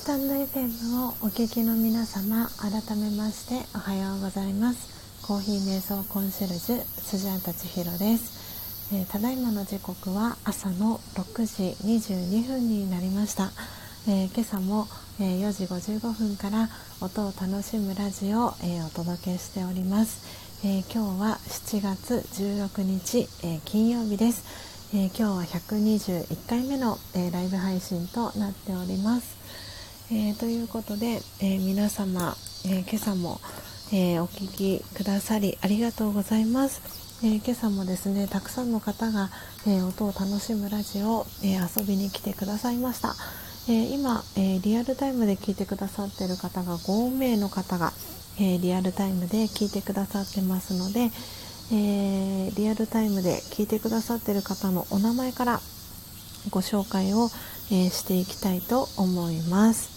スタンド FM をお聞きの皆様改めましておはようございます。コーヒー瞑想コンシェルジュスジャータチヒロです、えー、ただいまの時刻は朝の6時22分になりました、えー、今朝も、えー、4時55分から音を楽しむラジオを、えお届けしております、え今日は7月16日、え金曜日です。えー、今日は121回目の、えー、ライブ配信となっております。えー、ということで、え皆様、え今朝も、えお聴きくださりありがとうございます。え今朝もですねたくさんの方が、え音を楽しむラジオ、え遊びに来てくださいました。え今、えリアルタイムで聞いてくださっている方が5名の方が、えリアルタイムで聞いてくださってますので、えー、リアルタイムで聞いてくださっている方のお名前からご紹介を、えー、していきたいと思います。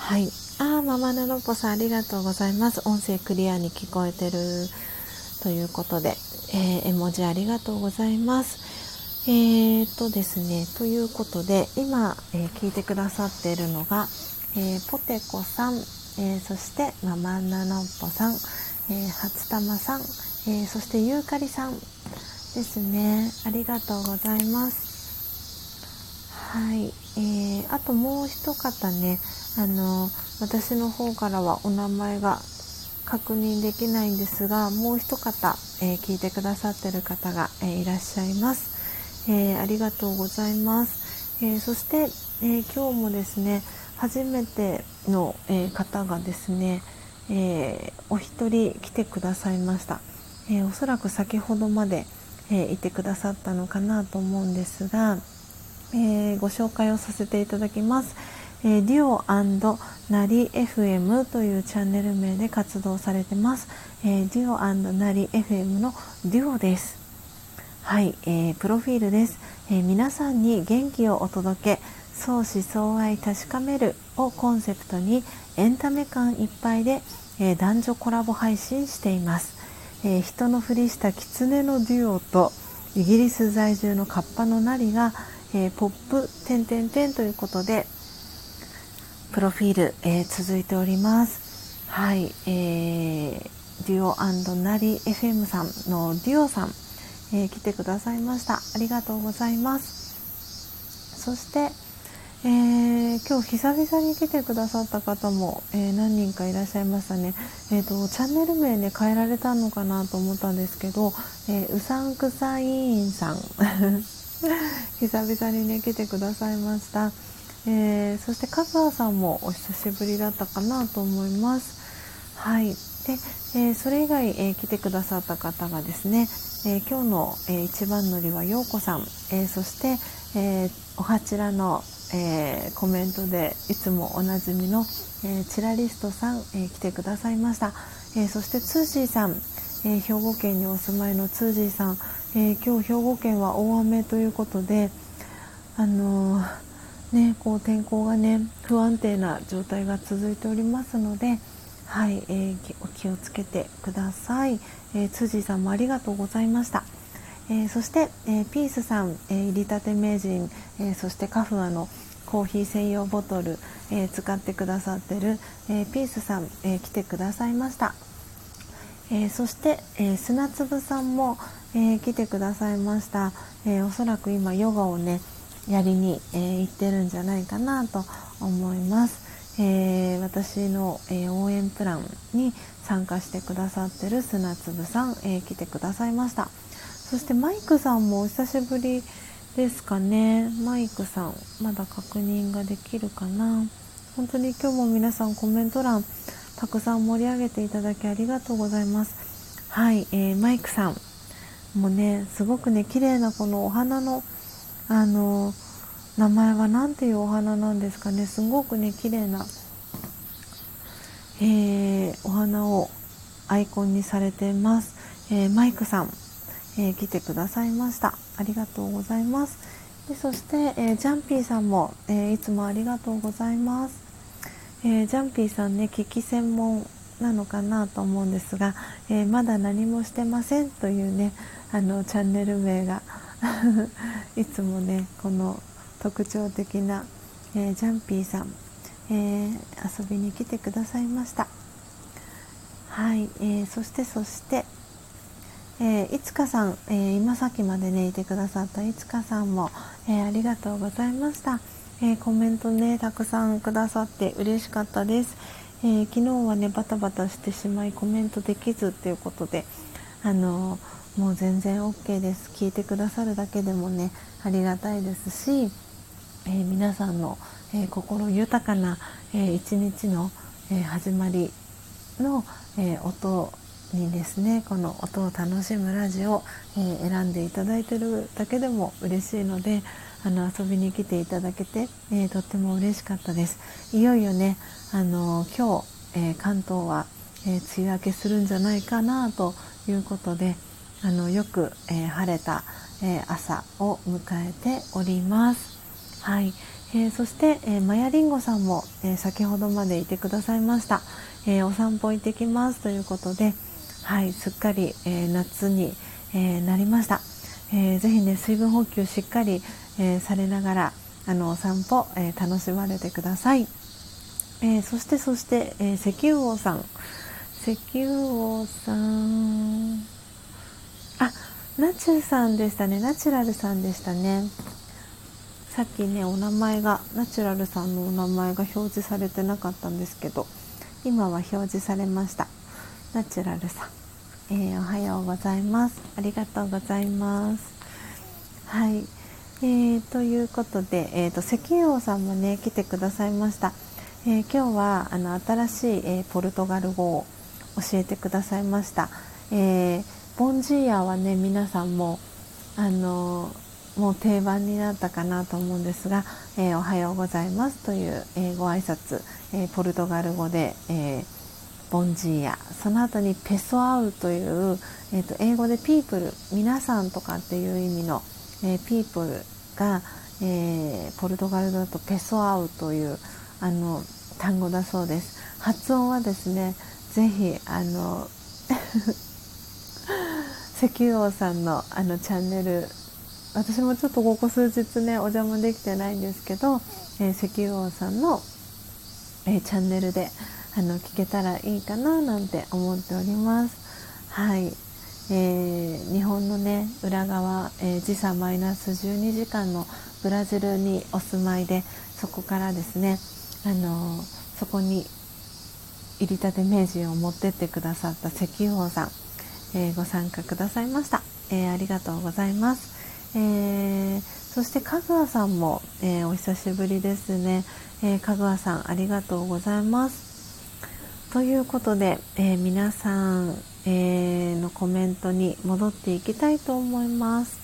はい。あー、ママナノポさんありがとうございます。音声クリアに聞こえてる。ということで、えー、絵文字ありがとうございます。えーとですね、ということで、今、えー、聞いてくださっているのが、えー、ポテコさん、えー、そしてママナノポさん、えー、初玉さん、えー、そしてゆうかりさんですね。ありがとうございます。はい、えー、あともう一方ねあの私の方からはお名前が確認できないんですがもう一方、えー、聞いてくださってる方が、えいらっしゃいます、えありがとうございます、えそして、え今日もですね初めての、え方がですね、えお一人来てくださいました。えー、おそらく先ほどまで、えー、いてくださったのかなと思うんですが、えー、ご紹介をさせていただきます。えー、デュオナリ FM というチャンネル名で活動されてます。えー、デュオナリ FM のデュオです。はい、えー、プロフィールです、えー、皆さんに元気をお届け相思相愛確かめるをコンセプトにエンタメ感いっぱいで、えー、男女コラボ配信していますえー、人のふりした狐のデュオとイギリス在住のカッパのナリが、えー、ポップ点点点ということでプロフィール、えー、続いております。はい、えー、デュオナリ FM さんのデュオさん、えー、来てくださいました。ありがとうございます。そして、えー、今日久々に来てくださった方も、えー、何人かいらっしゃいましたね、えーと、チャンネル名ね変えられたのかなと思ったんですけど、えー、うさんくさいんさん 久々にね来てくださいました、えそしてカズアさんもお久しぶりだったかなと思います。はい。で、えそれ以外、え来てくださった方がですね、え今日の、え一番乗りはようこさん、えそして、えおはちらのえー、コメントでいつもおなじみの、えー、チラリストさん、えー、来てくださいました、えそしてツージーさん、え兵庫県にお住まいのツージーさん、え今日兵庫県は大雨ということであのね、こう天候がね不安定な状態が続いておりますので、はいえお気をつけてください、えー、辻さんもありがとうございました。えー、そして、えー、ピースさん、えー、入りたて名人、えそしてカフアのコーヒー専用ボトル、え使ってくださってる、えピースさん、え来てくださいました、えそして、え砂粒さんも、えー来てくださいました、えおそらく今ヨガをねやりに、え行ってるんじゃないかなと思います、えー、私の、えー、応援プランに参加してくださってる砂粒さん、えー、来てくださいました。そしてマイクさんもお久しぶりですかね。マイクさんまだ確認ができるかな。本当に今日も皆さんコメント欄たくさん盛り上げていただきありがとうございます。はい、えー、マイクさん。もねすごくね綺麗なこのお花のあの名前は何ていうお花なんですかね。すごくね綺麗な、えー、お花をアイコンにされてます、えー、マイクさんえー、来てくださいました。ありがとうございます。でそして、えー、ジャンピーさんも、えー、いつもありがとうございます、えジャンピーさんね聞き専門なのかなと思うんですが、えまだ何もしてませんというねあのチャンネル名が いつもねこの特徴的な、えジャンピーさん、えー、遊びに来てくださいました。はい、えー、そしてそしてえー、いつかさん、えー、今さっきまでねいてくださったいつかさんも、えー、ありがとうございました、えコメントねたくさんくださって嬉しかったです、え昨日はねバタバタしてしまいコメントできずっていうことであのもう全然 OK です。聞いてくださるだけでもねありがたいですし、え皆さんの、え心豊かな、え一日の、え始まりの、え音にですねこの音を楽しむラジオ、えー、選んでいただいてるだけでも嬉しいのであの遊びに来ていただけて、えー、とっても嬉しかったです。いよいよねあの今日、えー、関東は、え梅雨明けするんじゃないかなということであのよく、え晴れた、え朝を迎えております。はい、えー、そして、えー、マヤリンゴさんも、えー、先ほどまでいてくださいました、えお散歩行ってきますということで、はい、すっかり、えー、夏に、えー、なりました、えー、ぜひね水分補給しっかり、えー、されながらあのお散歩、えー、楽しまれてください、えー、そしてそして、えー、石油王さん。石油王さん。ナチュさんでしたね。ナチュラルさんでしたね。さっきねお名前がナチュラルさんのお名前が表示されてなかったんですけど今は表示されました。ナチュラルさん、えー、おはようございます。ありがとうございます。はい、えー、ということで、えーと、石油王さんもね来てくださいました、えー、今日はあの新しい、えー、ポルトガル語を教えてくださいました、えーボンジーヤはね皆さんもあのもう定番になったかなと思うんですが、えおはようございますという、えご挨拶、えポルトガル語で、えーボンジーヤその後にペソアウという、えーと、英語でピープル皆さんとかっていう意味の、えー、ピープルが、えー、ポルトガル語だとペソアウというあの単語だそうです。発音はですねぜひあの 石油王さんのあのチャンネル私もちょっとここ数日ねお邪魔できてないんですけど、えー、石油王さんの、えー、チャンネルであの聞けたらいいかななんて思っております。はい、えー、日本のね裏側、えー、時差マイナス12時間のブラジルにお住まいでそこからですね、あの、そこに入りたて名人を持ってってくださった石油王さん、えー、ご参加くださいました、えー、ありがとうございます、えー、そしてかぐわさんも、えお久しぶりですね、えかぐわさんありがとうございます。ということで、えー、皆さん、えー、のコメントに戻っていきたいと思います。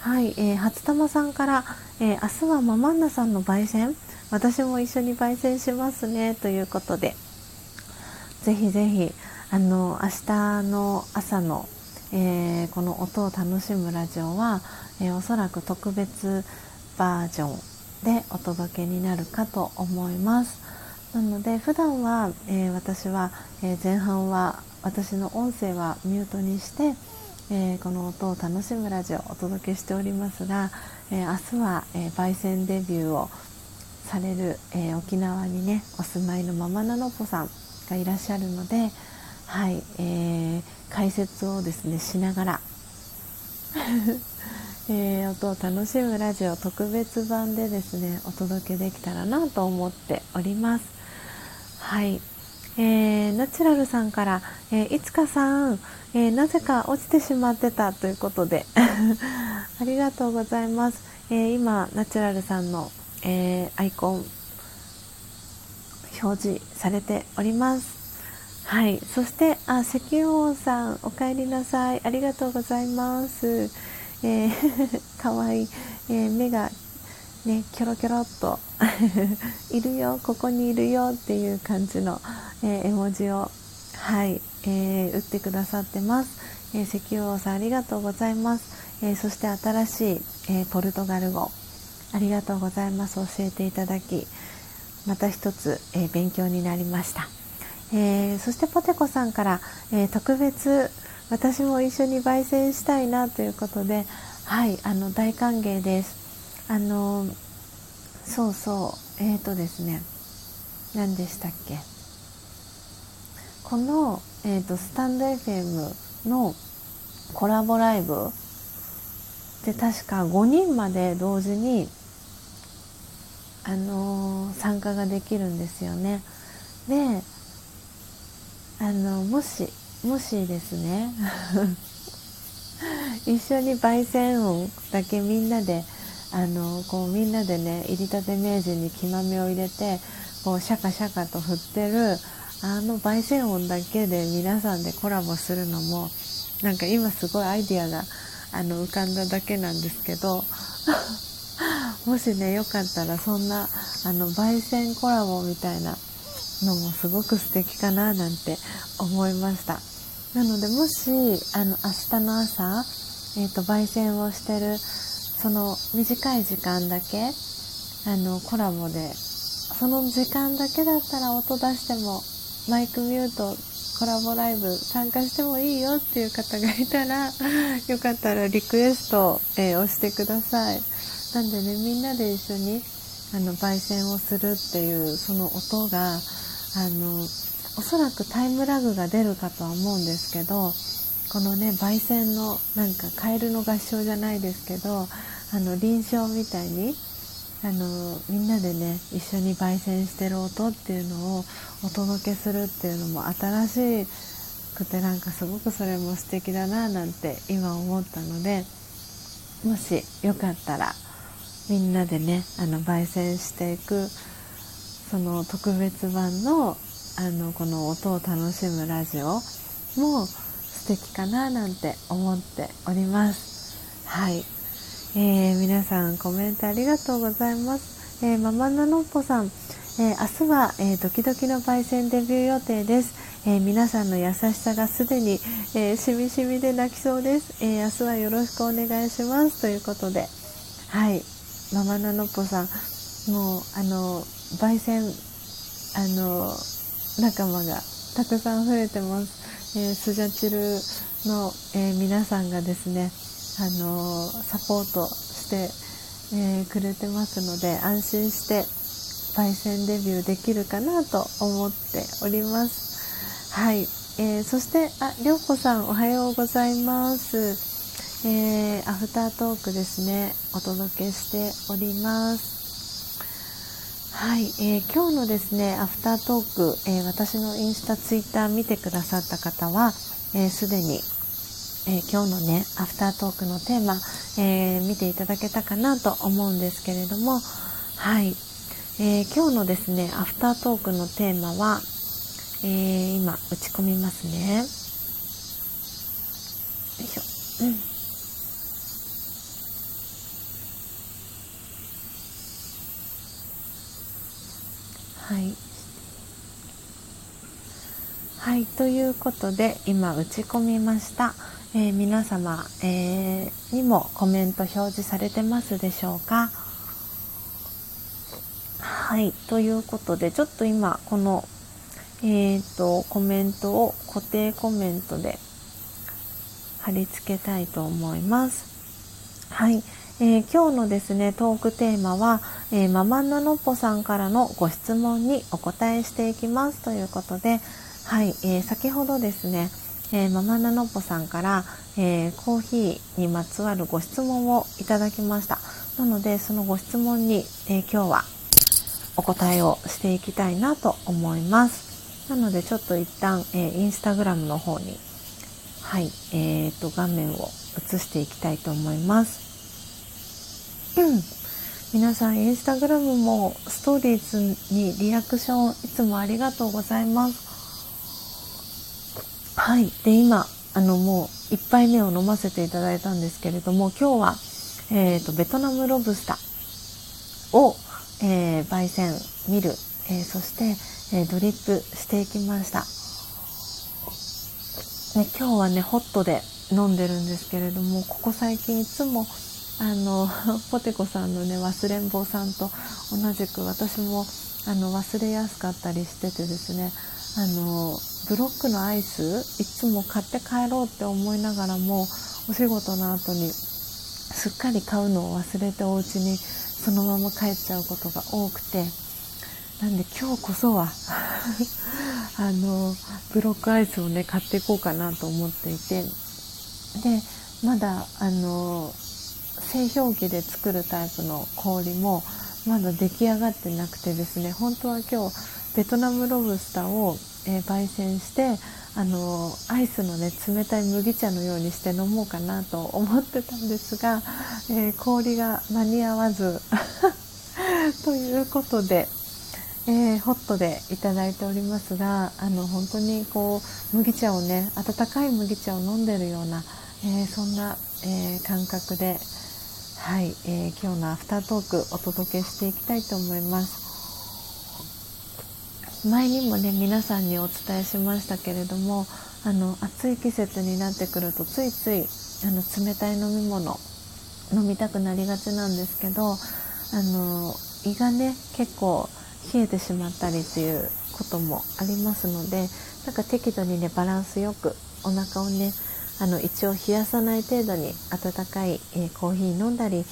はい、えー、初玉さんから、えー、明日はママンナさんの焙煎？私も一緒に焙煎しますね。ということでぜひぜひあの明日の朝の、えー、この音を楽しむラジオは、えー、おそらく特別バージョンでお届けになるかと思います。なので普段は、えー、私は、え、前半は私の音声はミュートにして、え、この音を楽しむラジオをお届けしておりますが、え明日は、え焙煎デビューをされる、え沖縄にねお住まいのママナノポさんがいらっしゃるので、はいえ解説をですねしながら。えー、音を楽しむラジオ特別版でですねお届けできたらなと思っております。はい、えー、ナチュラルさんから、えー、いつかさん、えー、なぜか落ちてしまってたということで。ありがとうございます、え今ナチュラルさんの、えアイコン表示されております。はい。そしてあ石油王さんお帰りなさい。ありがとうございます。えー、かわいい、えー、目がねキョロキョロっと。いるよ。ここにいるよっていう感じの、えー、絵文字をはい、えー、打ってくださってます、えー、石油王さんありがとうございます、えそして新しい、えポルトガル語。ありがとうございます。教えていただきまた一つ、え勉強になりました、えそしてポテコさんから、え特別私も一緒に焙煎したいなということではいあの大歓迎ですあのそうそうえっ、ー、とですね何でしたっけ？この、えーと、スタンド FM のコラボライブで確か5人まで同時に、あの、参加ができるんですよね。であのもしもしですね。一緒に焙煎音だけみんなであのこうみんなでね入りたて名人に木豆を入れてこうシャカシャカと振ってるあの焙煎音だけで皆さんでコラボするのもなんか今すごいアイディアがあの浮かんだだけなんですけど もしねよかったらそんなあの焙煎コラボみたいなのもすごく素敵かななんて思いました。なのでもしあの明日の朝、えーと、焙煎をしてるその短い時間だけあのコラボでその時間だけだったら音出してもマイクミュートコラボライブ参加してもいいよっていう方がいたら よかったらリクエストを、えー、押してください。なんでねみんなで一緒にあの焙煎をするっていうその音があのおそらくタイムラグが出るかとは思うんですけどこのね焙煎のなんかカエルの合唱じゃないですけどあの臨床みたいにあのみんなでね一緒に焙煎してる音っていうのをお届けするっていうのも新しくてなんかすごくそれも素敵だななんて今思ったのでもしよかったらみんなでねあの焙煎していくその特別版のあのこの音を楽しむラジオも素敵かななんて思っております。はい。えー、皆さんコメントありがとうございます。えー、ママナノッポさん、えー、明日は、えドキドキの焙煎デビュー予定です。え皆さんの優しさがすでに、えしみしみで泣きそうです、え明日はよろしくお願いします。ということで、はい、ママナノッポさん、もうあの焙煎あの仲間がたくさん増えてます。えスジャチルの、え皆さんがですね。あのサポートして、えー、くれてますので安心して焙煎デビューできるかなと思っておりますはい、えー、そしてありょうこさんおはようございますえー、アフタートークですねお届けしておりますはい、えー、今日のですねアフタートーク、えー、私のインスタツイッター見てくださった方はすで、えー、にえー、今日のねアフタートークのテーマ、え、見ていただけたかなと思うんですけれどもはい、え、今日のですねアフタートークのテーマは、え今打ち込みますね。よいしょ、うん。はい。はい、ということで今打ち込みました。えー、皆様、えー、にもコメント表示されてますでしょうか？はいということでちょっと今このえーと、コメントを固定コメントで貼り付けたいと思います。はい、えー、今日のですねトークテーマは、えー、ママナノッポさんからのご質問にお答えしていきますということではい、えー、先ほどですねえー、ママナノッポさんから、え、コーヒーにまつわるご質問をいただきました。なのでそのご質問に、え、今日はお答えをしていきたいなと思います。なのでちょっと一旦、えインスタグラムの方にはい、えーと、画面を映していきたいと思います。皆さんインスタグラムもストーリーズにリアクションいつもありがとうございます。はい。で今あのもう1杯目を飲ませていただいたんですけれども今日は、えーと、ベトナムロブスターを、えー、焙煎ミル、えー、そして、えー、ドリップしていきました、ね、今日はねホットで飲んでるんですけれどもここ最近いつもあの ポテコさんのね忘れん坊さんと同じく私もあの忘れやすかったりしててですねあのブロックのアイスいつも買って帰ろうって思いながらもお仕事の後にすっかり買うのを忘れてお家にそのまま帰っちゃうことが多くてなんで今日こそは あのブロックアイスをね買っていこうかなと思っていてでまだあの製氷機で作るタイプの氷もまだ出来上がってなくてですね本当は今日ベトナムロブスターを、えー、焙煎してあのアイスのね冷たい麦茶のようにして飲もうかなと思ってたんですが、えー、氷が間に合わず ということで、えー、ホットでいただいておりますがあの本当にこう麦茶をね温かい麦茶を飲んでるような、えー、そんな、え感覚ではい、えー今日のアフタートークお届けしていきたいと思います。前にもね皆さんにお伝えしましたけれどもあの暑い季節になってくるとついついあの冷たい飲み物飲みたくなりがちなんですけどあの胃がね結構冷えてしまったりっていうこともありますのでなんか適度にねバランスよくお腹をねあの一応冷やさない程度に温かい、えー、コーヒー飲んだり、え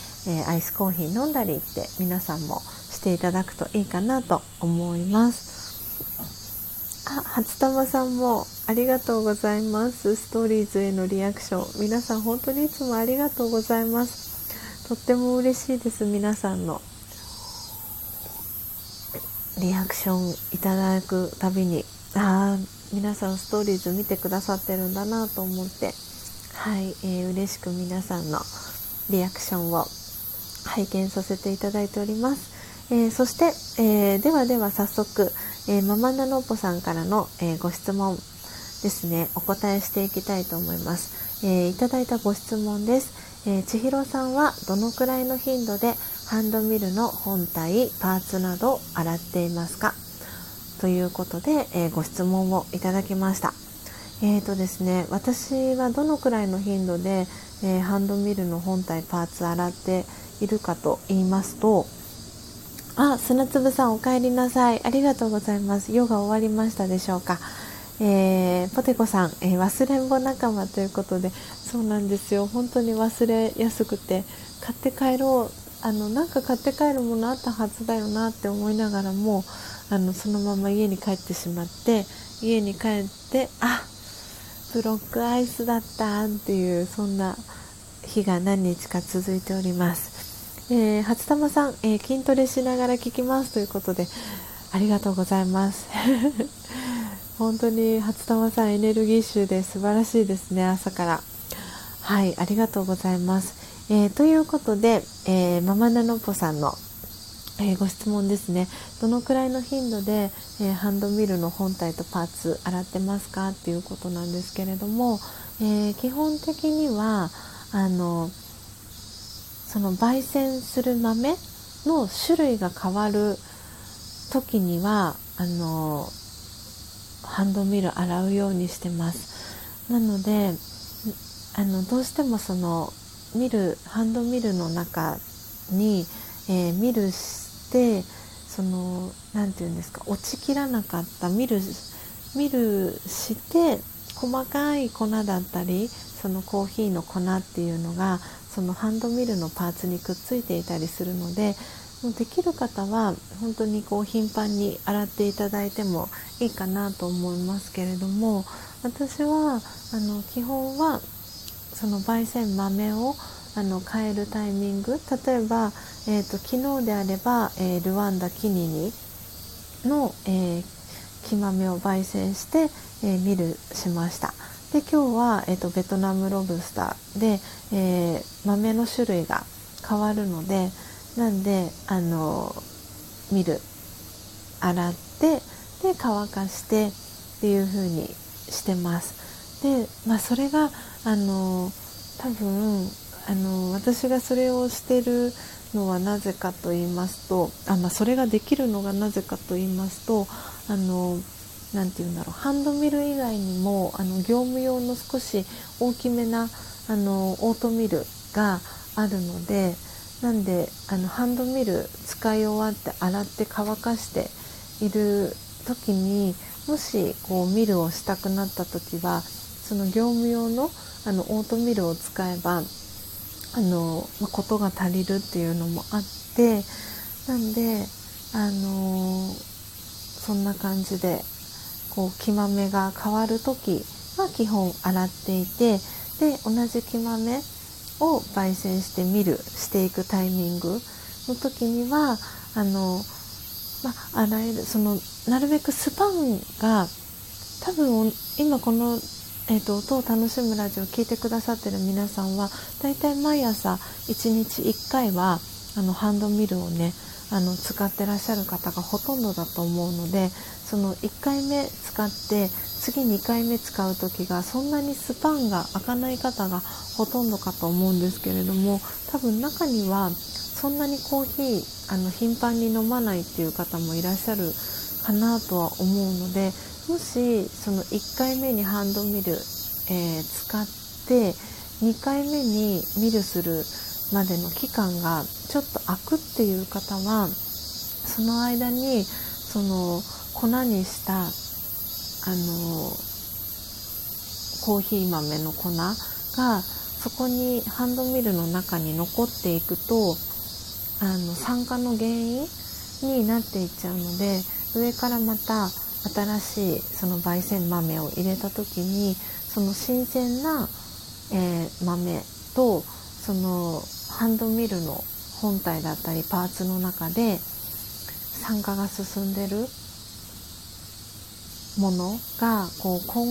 ー、アイスコーヒー飲んだりって皆さんもしていただくといいかなと思います。あ、初玉さんもありがとうございます。ストーリーズへのリアクション。皆さん本当にいつもありがとうございます。とっても嬉しいです。皆さんのリアクションいただくたびに、ああ、皆さんストーリーズ見てくださってるんだなと思って、はい、えー、嬉しく皆さんのリアクションを拝見させていただいております。えー、そして、えー、ではでは早速、えー、ママナノッポさんからの、えご質問ですね。お答えしていきたいと思います、えいただいたご質問です、え千尋さんはどのくらいの頻度でハンドミルの本体パーツなどを洗っていますか？ということで、えご質問をいただきましたえーとですね、私はどのくらいの頻度で、えハンドミルの本体パーツ洗っているかと言いますとあ、砂粒さんお帰りなさい。ありがとうございます。ヨガ終わりましたでしょうか。えー、ポテコさん、えー、忘れんぼ仲間ということで、そうなんですよ。本当に忘れやすくて、買って帰ろう。あの、なんか買って帰るものあったはずだよなって思いながらも、あの、そのまま家に帰ってしまって、家に帰って、あ、ブロックアイスだったっていう、そんな日が何日か続いております。えー、初玉さん、えー、筋トレしながら聞きますということでありがとうございます。本当に初玉さんエネルギッシュで素晴らしいですね朝から。はいありがとうございます、えー、ということで、えママナノポさんのえー、ご質問ですね。どのくらいの頻度で、えー、ハンドミルの本体とパーツ洗ってますか？っていうことなんですけれども、えー、基本的にはあのその焙煎する豆の種類が変わる時にはあのハンドミル洗うようにしてます。なのであのどうしてもそのミルハンドミルの中に、えー、ミルしてその何て言うんですか落ちきらなかったミルミルして細かい粉だったりそのコーヒーの粉っていうのがそのハンドミルのパーツにくっついていたりするのでもうできる方は本当にこう頻繁に洗っていただいてもいいかなと思いますけれども私はあの基本はその焙煎豆をあの変えるタイミング例えば、えーと、昨日であれば、えー、ルワンダキニニの、えー、木豆を焙煎して、えー、ミルしました。で今日は、えーと、ベトナムロブスターで、えー、豆の種類が変わるのでなんであの見る洗ってで乾かしてっていう風にしてます。で、まあ、それがあの多分あの私がそれをしてるのはなぜかと言いますとあ、まあ、それができるのがなぜかと言いますとあの何て言うんだろうハンドミル以外にもあの業務用の少し大きめなあのオートミルがあるのでなんであのハンドミル使い終わって洗って乾かしている時にもしこうミルをしたくなった時はその業務用のあのオートミルを使えばあの、まことが足りるっていうのもあってなんであのそんな感じでこう生豆が変わる時は基本洗っていてで同じ生豆を焙煎してみるしていくタイミングの時にはあの、ま、洗えるそのなるべくスパンが多分今この、えーと、音を楽しむラジオを聴いてくださってる皆さんはだいたい毎朝1日1回はあのハンドミルをねあの使ってらっしゃる方がほとんどだと思うのでその1回目使って次2回目使う時がそんなにスパンが開かない方がほとんどかと思うんですけれども多分中にはそんなにコーヒーあの頻繁に飲まないっていう方もいらっしゃるかなとは思うのでもしその1回目にハンドミル、えー、使って2回目にミルするまでの期間がちょっと空くっていう方はその間にその粉にしたあのコーヒー豆の粉がそこにハンドミルの中に残っていくとあの酸化の原因になっていっちゃうので上からまた新しいその焙煎豆を入れた時にその新鮮な、えー、豆とそのハンドミルの本体だったりパーツの中で酸化が進んでるものがこう混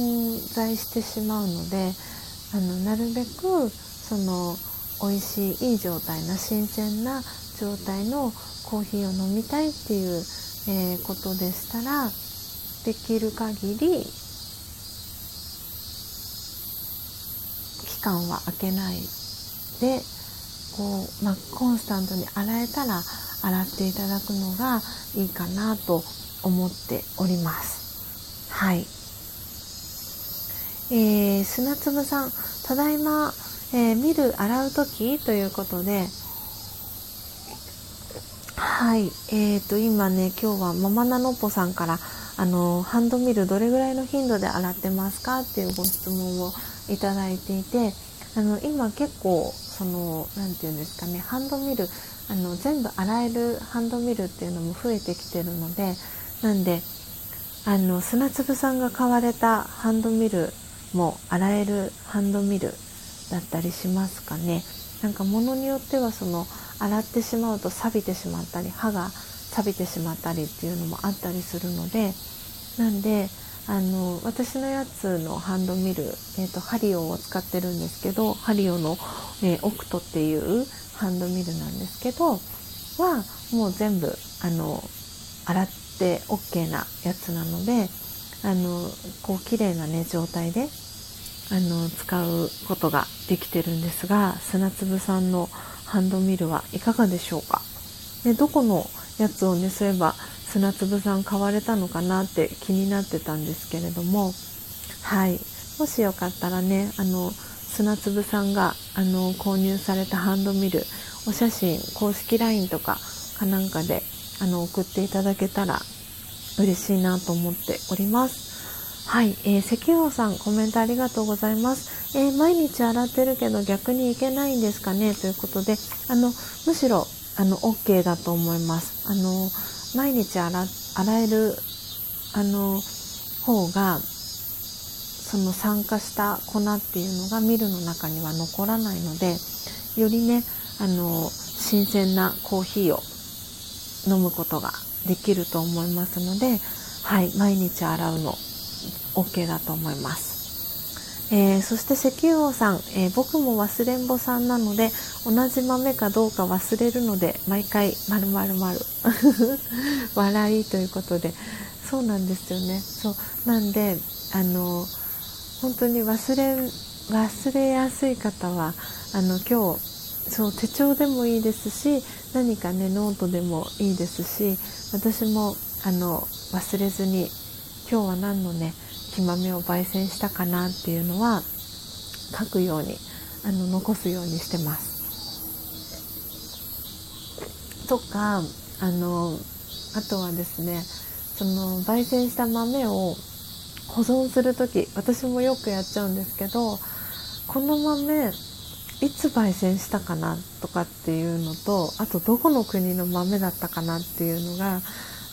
在してしまうのであのなるべくその美味しいいい状態な新鮮な状態のコーヒーを飲みたいっていう、えー、ことでしたらできる限り期間は空けないでこう、まあ、コンスタントに洗えたら洗っていただくのがいいかなと思っております。はい。えー、砂粒さんただいま、えー、見る洗う時ということではい。えーと今ね今日はママナノポさんからあのハンドミルどれぐらいの頻度で洗ってますかっていうご質問をいただいていてあの今結構その何て言うんですかねハンドミルあの全部洗えるハンドミルっていうのも増えてきてるのでなんであの砂粒さんが買われたハンドミルも洗えるハンドミルだったりしますかね。なんか物によってはその洗ってしまうと錆びてしまったり歯が錆びてしまったりっていうのもあったりするのでなんであの私のやつのハンドミル、えーと、ハリオを使ってるんですけどハリオの、えー、オクトっていうハンドミルなんですけどはもう全部あの洗って OK なやつなのであのこう綺麗なね状態であの使うことができてるんですが砂粒さんのハンドミルはいかがでしょうか？でどこのやつをねそういえば砂粒さん買われたのかなって気になってたんですけれども。はい。もしよかったらねあの砂粒さんがあの購入されたハンドミルお写真公式 LINE とかかなんかであの送っていただけたら嬉しいなと思っております。はい、えー、石油さんコメントありがとうございます、えー、毎日洗ってるけど逆にいけないんですかね？ということであのむしろあの OK だと思います。あの毎日洗洗えるあの方がその酸化した粉っていうのがミルの中には残らないのでよりねあの新鮮なコーヒーを飲むことができると思いますので、はい、毎日洗うの OK だと思います。えー、そして石油王さん、えー、僕も忘れんぼさんなので同じ豆かどうか忘れるので毎回丸々丸笑いということで。そうなんですよね。そう。なんであの本当に忘れ忘れやすい方はあの今日そう手帳でもいいですし何かねノートでもいいですし私もあの忘れずに今日は何のね木豆を焙煎したかなっていうのは書くようにあの残すようにしてます。とかあのあとはですねその焙煎した豆を保存する時私もよくやっちゃうんですけどこの豆いつ焙煎したかなとかっていうのとあとどこの国の豆だったかなっていうのが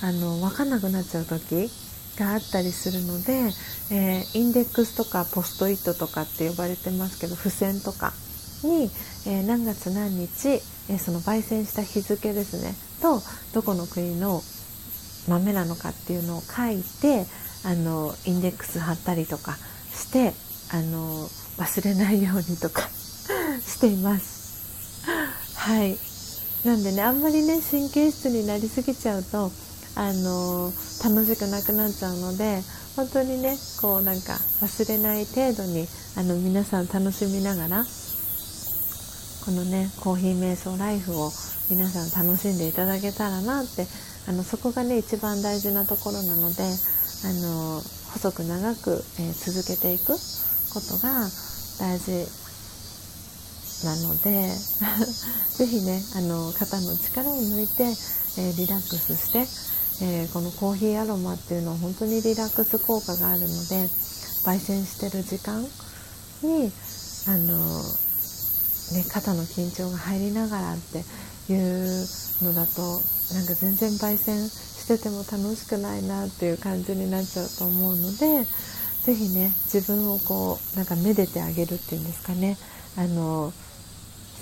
あの分かんなくなっちゃう時があったりするので、えー、インデックスとかポストイットとかって呼ばれてますけど付箋とかに、えー、何月何日、えー、その焙煎した日付ですねとどこの国の豆なのかっていうのを書いてあのインデックス貼ったりとかしてあの忘れないようにとか しています。はいなんでねあんまりね神経質になりすぎちゃうとあの楽しくなくなっちゃうので本当にねこうなんか忘れない程度にあの皆さん楽しみながらこのねコーヒー瞑想ライフを皆さん楽しんでいただけたらなってあのそこがね一番大事なところなのであの細く長く、えー、続けていくことが大事なので ぜひねあの肩の力を抜いて、えー、リラックスして、えー、このコーヒーアロマっていうのは本当にリラックス効果があるので焙煎してる時間にあの、ね、肩の緊張が入りながらっていうのだとなんか全然焙煎してても楽しくないなっていう感じになっちゃうと思うので是非ね自分をこうなんかめでてあげるっていうんですかね。あの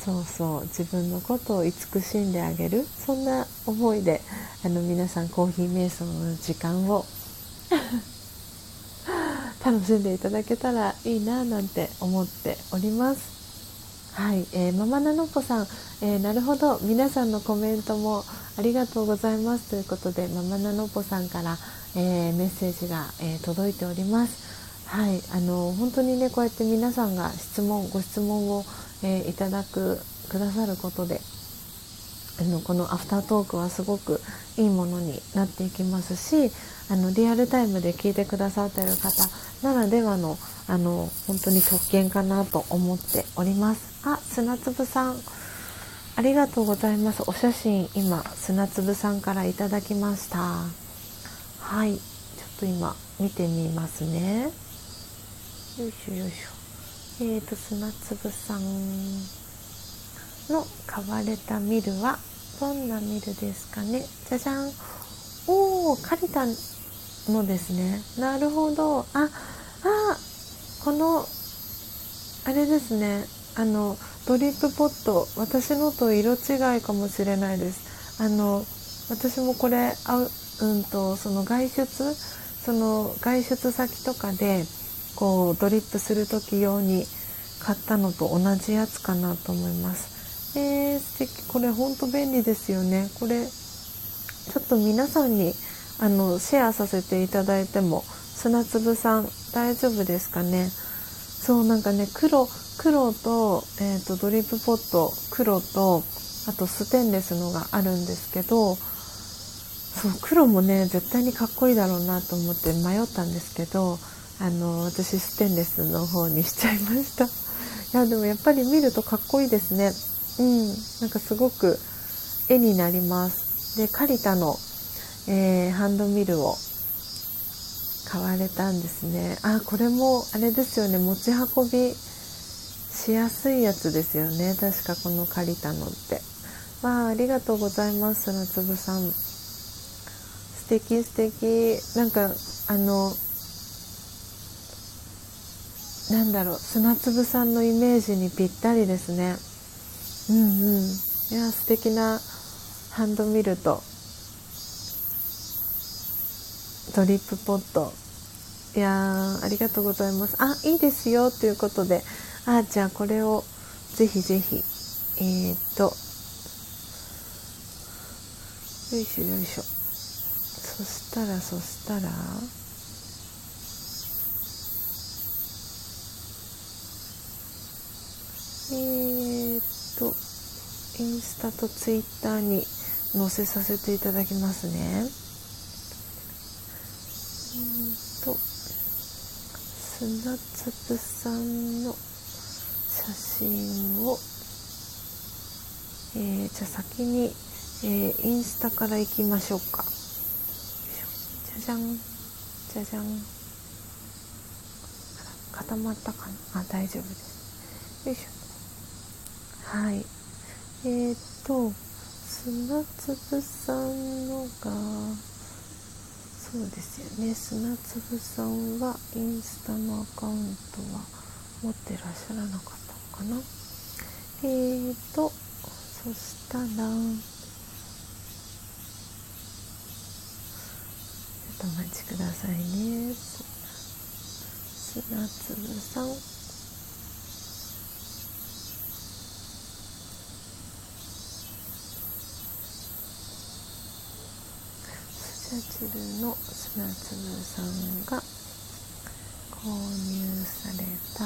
そうそう。自分のことを慈しんであげる。そんな思いであの皆さんコーヒー瞑想の時間を 楽しんでいただけたらいいななんて思っております。はい、えー、ママナノポさん、えー、なるほど。皆さんのコメントもありがとうございます。ということでママナノポさんから、えー、メッセージが、え届いております。はい、あの本当にねこうやって皆さんが質問ご質問をえー、いただくくださることであのこのアフタートークはすごくいいものになっていきますしあのリアルタイムで聞いてくださってる方ならではのあの本当に特権かなと思っております。あ砂粒さん。ありがとうございます。お写真今砂粒さんからいただきました。はい。ちょっと今見てみますね。よいしょよいしょ。えーと、砂粒さんの買われたミルはどんなミルですかね？じゃじゃん。おお借りたのですね。なるほど。ああこのあれですね。あのドリップポット。私のと色違いかもしれないです。あの私もこれあうんとその外出？その外出先とかでこうドリップする時用に買ったのと同じやつかなと思います。えー、素敵。これほんと便利ですよね。これちょっと皆さんにあのシェアさせていただいても砂粒さん大丈夫ですかね？そうなんかね黒黒と,、えーと、ドリップポット黒とあとステンレスのがあるんですけどそう黒もね絶対にかっこいいだろうなと思って迷ったんですけどあの私ステンレスの方にしちゃいました。いやでもやっぱり見るとかっこいいですね。うん。なんかすごく絵になります。でカリタの、えー、ハンドミルを買われたんですね。あこれもあれですよね。持ち運びしやすいやつですよね。確かこのカリタのって。まあありがとうございます砂粒さん。素敵素敵。なんかあのなんだろう砂粒さんのイメージにぴったりですね。うんうん。いや素敵なハンドミルとドリップポット。いやありがとうございます。あいいですよということで。あじゃあこれをぜひぜひえー、っとよいしょよいしょ。そしたらそしたらえー、っとインスタとツイッターに載せさせていただきますね。うんと砂粒さんの写真をえー、じゃあ先に、えー、インスタからいきましょうか。じゃじゃん。じゃじゃん。固まったかな？あ大丈夫です。よいしょ。はい。えー、っと砂粒さんのがそうですよね。砂粒さんはインスタのアカウントは持ってらっしゃらなかったのかな。えーとそしたらちょっとお待ちくださいね。砂粒さん。チャチルの砂粒さんが購入された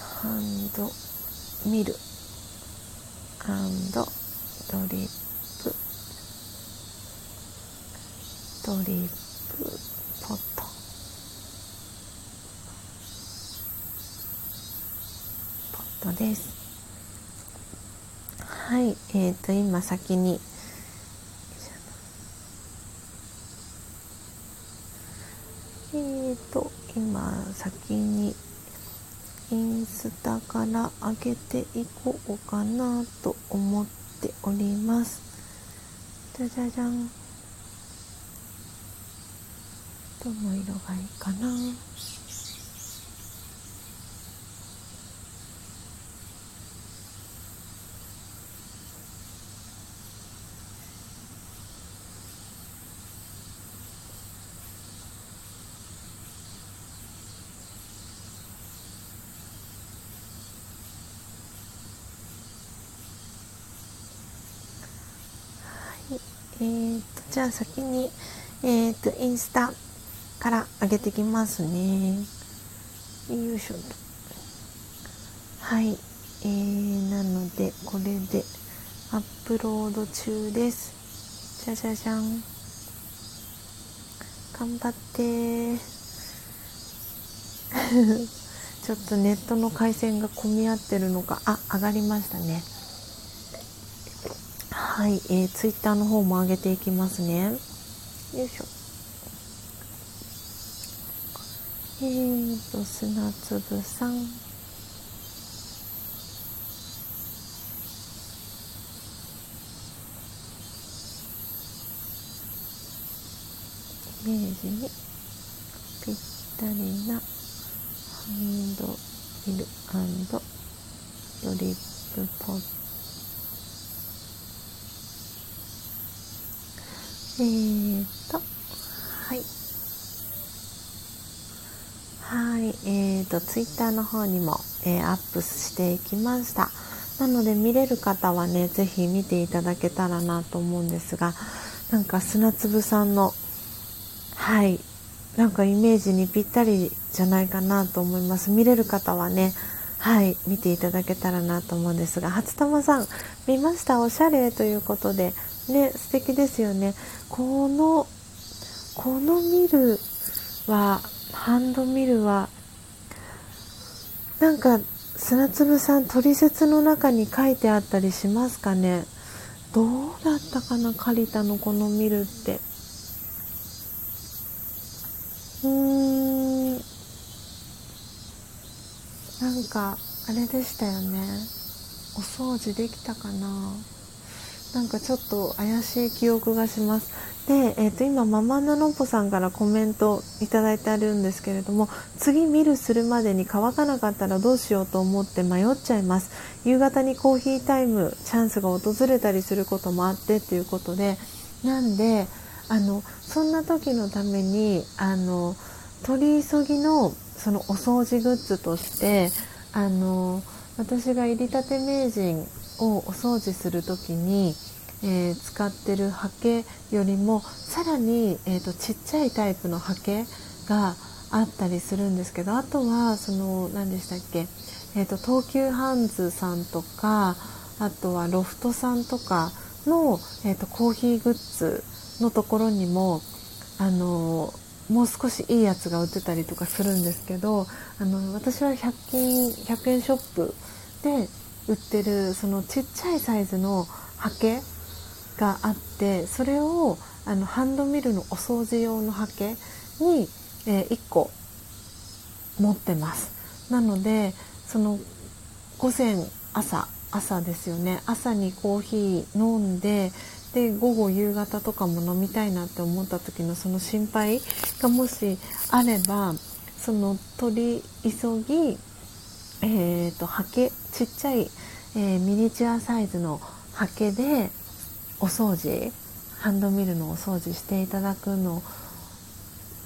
ハンドミルドリップドリップポット。ポットです。はいえーと今先にと今先にインスタから上げていこうかなと思っております。じゃじゃじゃん。どの色がいいかなえーと、じゃあ先に、えーと、インスタから上げてきますね。よいしょと。はい。えー、なので、これでアップロード中です。じゃじゃじゃん。頑張って ちょっとネットの回線が混み合ってるのか、あ、上がりましたね。はい、えー、ツイッターの方も上げていきますね。よいしょ。えーと、砂粒さん。イメージにぴったりなハンドミルドリップポットえーと、はい。はい、えーと、ツイッターの方にも、えー、アップしていきました。なので見れる方はね、ぜひ見ていただけたらなと思うんですが、なんか砂粒さんの、はい、なんかイメージにぴったりじゃないかなと思います。見れる方はね、はい、見ていただけたらなと思うんですが、初玉さん、見ました？おしゃれ？ということで、ね、素敵ですよね。この、このミルは、ハンドミルは、なんか、砂粒さん、取説の中に書いてあったりしますかねどうだったかな借りたのこのミルって。うーん。なんか、あれでしたよね。お掃除できたかななんかちょっと怪しい記憶がします。で、えー、と今ママナノポさんからコメントいただいてあるんですけれども次見るするまでに乾かなかったらどうしようと思って迷っちゃいます夕方にコーヒータイムチャンスが訪れたりすることもあってっていうことでなんであのそんな時のためにあの取り急ぎのそのお掃除グッズとしてあの私が入りたて名人をお掃除する時に、えー、使ってるハケよりもさらに、えーと、ちっちゃいタイプのハケがあったりするんですけどあとはその何でしたっけ、えーと、東急ハンズさんとかあとはロフトさんとかの、えーと、とコーヒーグッズのところにもあのもう少しいいやつが売ってたりとかするんですけどあの私は100均100円ショップで売ってるそのちっちゃいサイズのハケがあってそれをあのハンドミルのお掃除用のハケに、えー、1個持ってます。なのでその午前朝朝ですよね。朝にコーヒー飲んでで午後夕方とかも飲みたいなって思った時のその心配がもしあればその取り急ぎ、えーと、ハケちっちゃい、えー、ミニチュアサイズのハケでお掃除ハンドミルのお掃除していただくの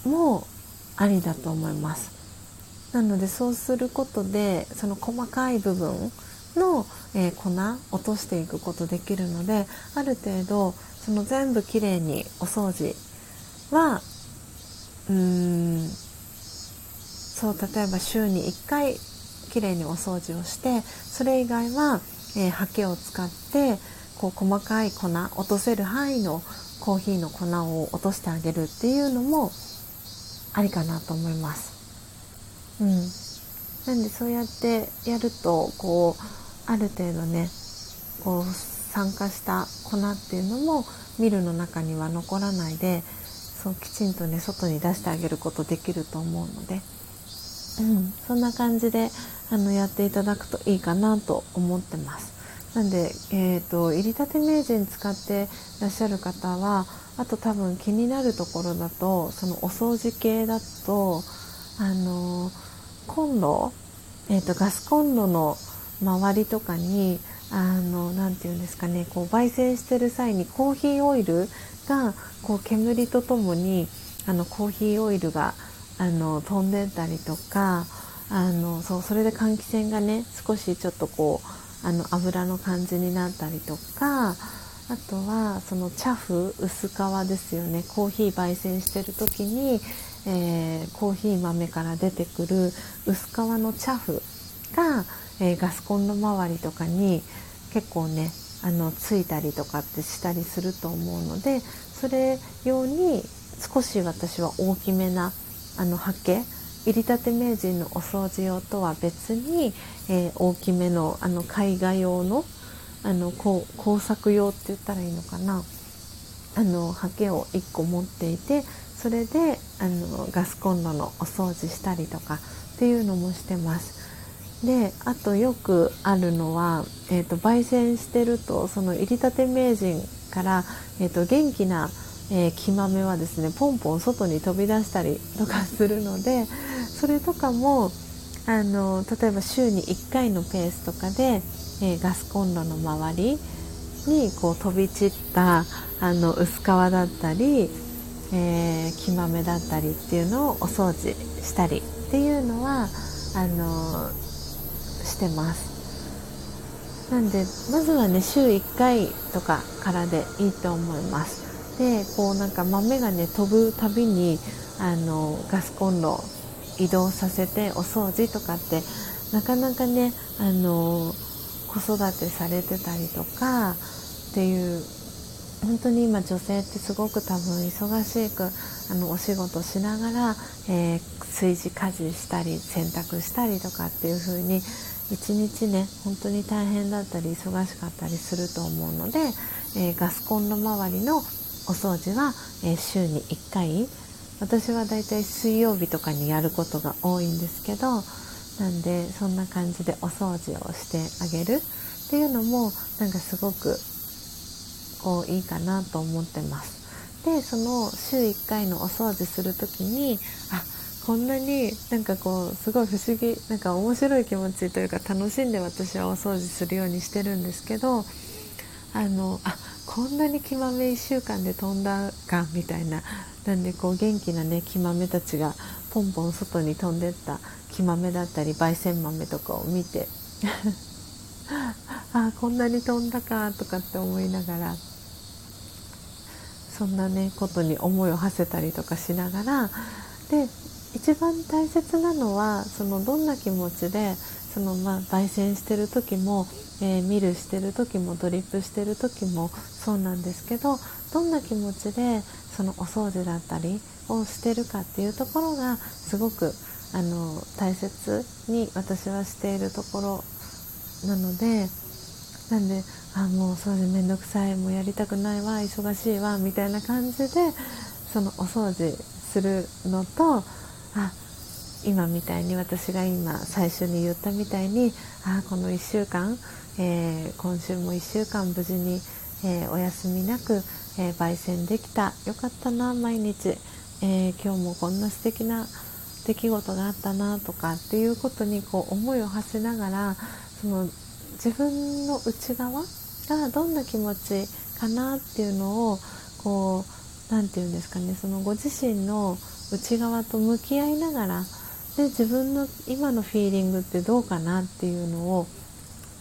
もありだと思います。なのでそうすることでその細かい部分の、えー、粉落としていくことできるのである程度その全部きれいにお掃除はうーんそう例えば週に1回きれいにお掃除をしてそれ以外は、えー、ハケを使ってこう細かい粉落とせる範囲のコーヒーの粉を落としてあげるっていうのもありかなと思います。うん、なんでそうやってやるとこうある程度ねこう酸化した粉っていうのもミルの中には残らないでそうきちんとね外に出してあげることできると思うので、うん、そんな感じであのやっていただくといいかなと思ってます。なんで、えーと、入りたて名人使ってらっしゃる方はあと多分気になるところだとそのお掃除系だとあのコンロ、えーと、ガスコンロの周りとかにあのなて言うんですかねこう焙煎してる際にコーヒーオイルがこう煙とともにあのコーヒーオイルがあの飛んでったりとかあのそうそれで換気扇がね少しちょっとこうあの油の感じになったりとかあとはその茶フ薄皮ですよね。コーヒー焙煎してる時に、えー、コーヒー豆から出てくる薄皮の茶フが、えー、ガスコンロ周りとかに結構ねあのついたりとかってしたりすると思うのでそれ用に少し私は大きめなあのハケ入りたて名人のお掃除用とは別に、えー、大きめのあの絵画用のあの工作用って言ったらいいのかなあのハケを1個持っていてそれであのガスコンロのお掃除したりとかっていうのもしてます。であとよくあるのは、えーと、焙煎してるとその入りたて名人から、えーと元気なえー、木豆はですねポンポン外に飛び出したりとかするのでそれとかもあの例えば週に1回のペースとかで、えー、ガスコンロの周りにこう飛び散ったあの薄皮だったり、えー、木豆だったりっていうのをお掃除したりっていうのはあのしてます。なんでまずはね週1回とかからでいいと思います。でこうなんか豆がね飛ぶたびにあのガスコンロ移動させてお掃除とかってなかなかねあの子育てされてたりとかっていう本当に今女性ってすごく多分忙しくあのお仕事しながら、えー、炊事家事したり洗濯したりとかっていう風に一日ね本当に大変だったり忙しかったりすると思うので、えー、ガスコンロ周りのお掃除は、えー、週に1回私はだいたい水曜日とかにやることが多いんですけどなんでそんな感じでお掃除をしてあげるっていうのもなんかすごくこういいかなと思ってます。でその週1回のお掃除する時にあこんなになんかこうすごい不思議なんか面白い気持ちというか楽しんで私はお掃除するようにしてるんですけどあのあこんなに木豆1週間で飛んだかみたいな。なんでこう元気なね木豆たちがポンポン外に飛んでった木豆だったり焙煎豆とかを見て あこんなに飛んだかとかって思いながらそんなねことに思いを馳せたりとかしながらで一番大切なのはそのどんな気持ちでそのまあ焙煎してる時もえー、ミルしてる時もドリップしてる時もそうなんですけどどんな気持ちでそのお掃除だったりをしてるかっていうところがすごくあの大切に私はしているところなのでなんであもう掃除めんどくさいもうやりたくないわ忙しいわみたいな感じでそのお掃除するのとあ今みたいに私が今最初に言ったみたいにあこの1週間えー、今週も1週間無事にえー、お休みなく、えー、焙煎できた。よかったな毎日、え今日もこんな素敵な出来事があったなとかっていうことにこう思いを馳せながらその自分の内側がどんな気持ちかなっていうのをこう何て言うんですかねそのご自身の内側と向き合いながらで自分の今のフィーリングってどうかなっていうのを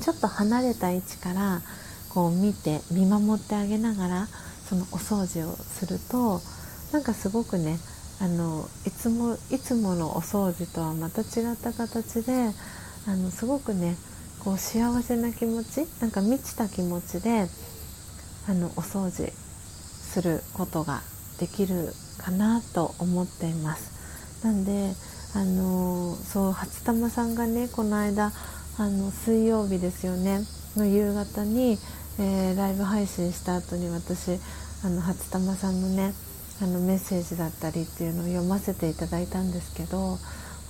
ちょっと離れた位置からこう見て見守ってあげながらそのお掃除をするとなんかすごくねあのいつもいつものお掃除とはまた違った形であのすごくねこう幸せな気持ちなんか満ちた気持ちであのお掃除することができるかなと思っています。なんであのそう初玉さんがねこの間あの水曜日ですよねの夕方に、えー、ライブ配信した後に私あの初玉さんのねあのメッセージだったりっていうのを読ませていただいたんですけど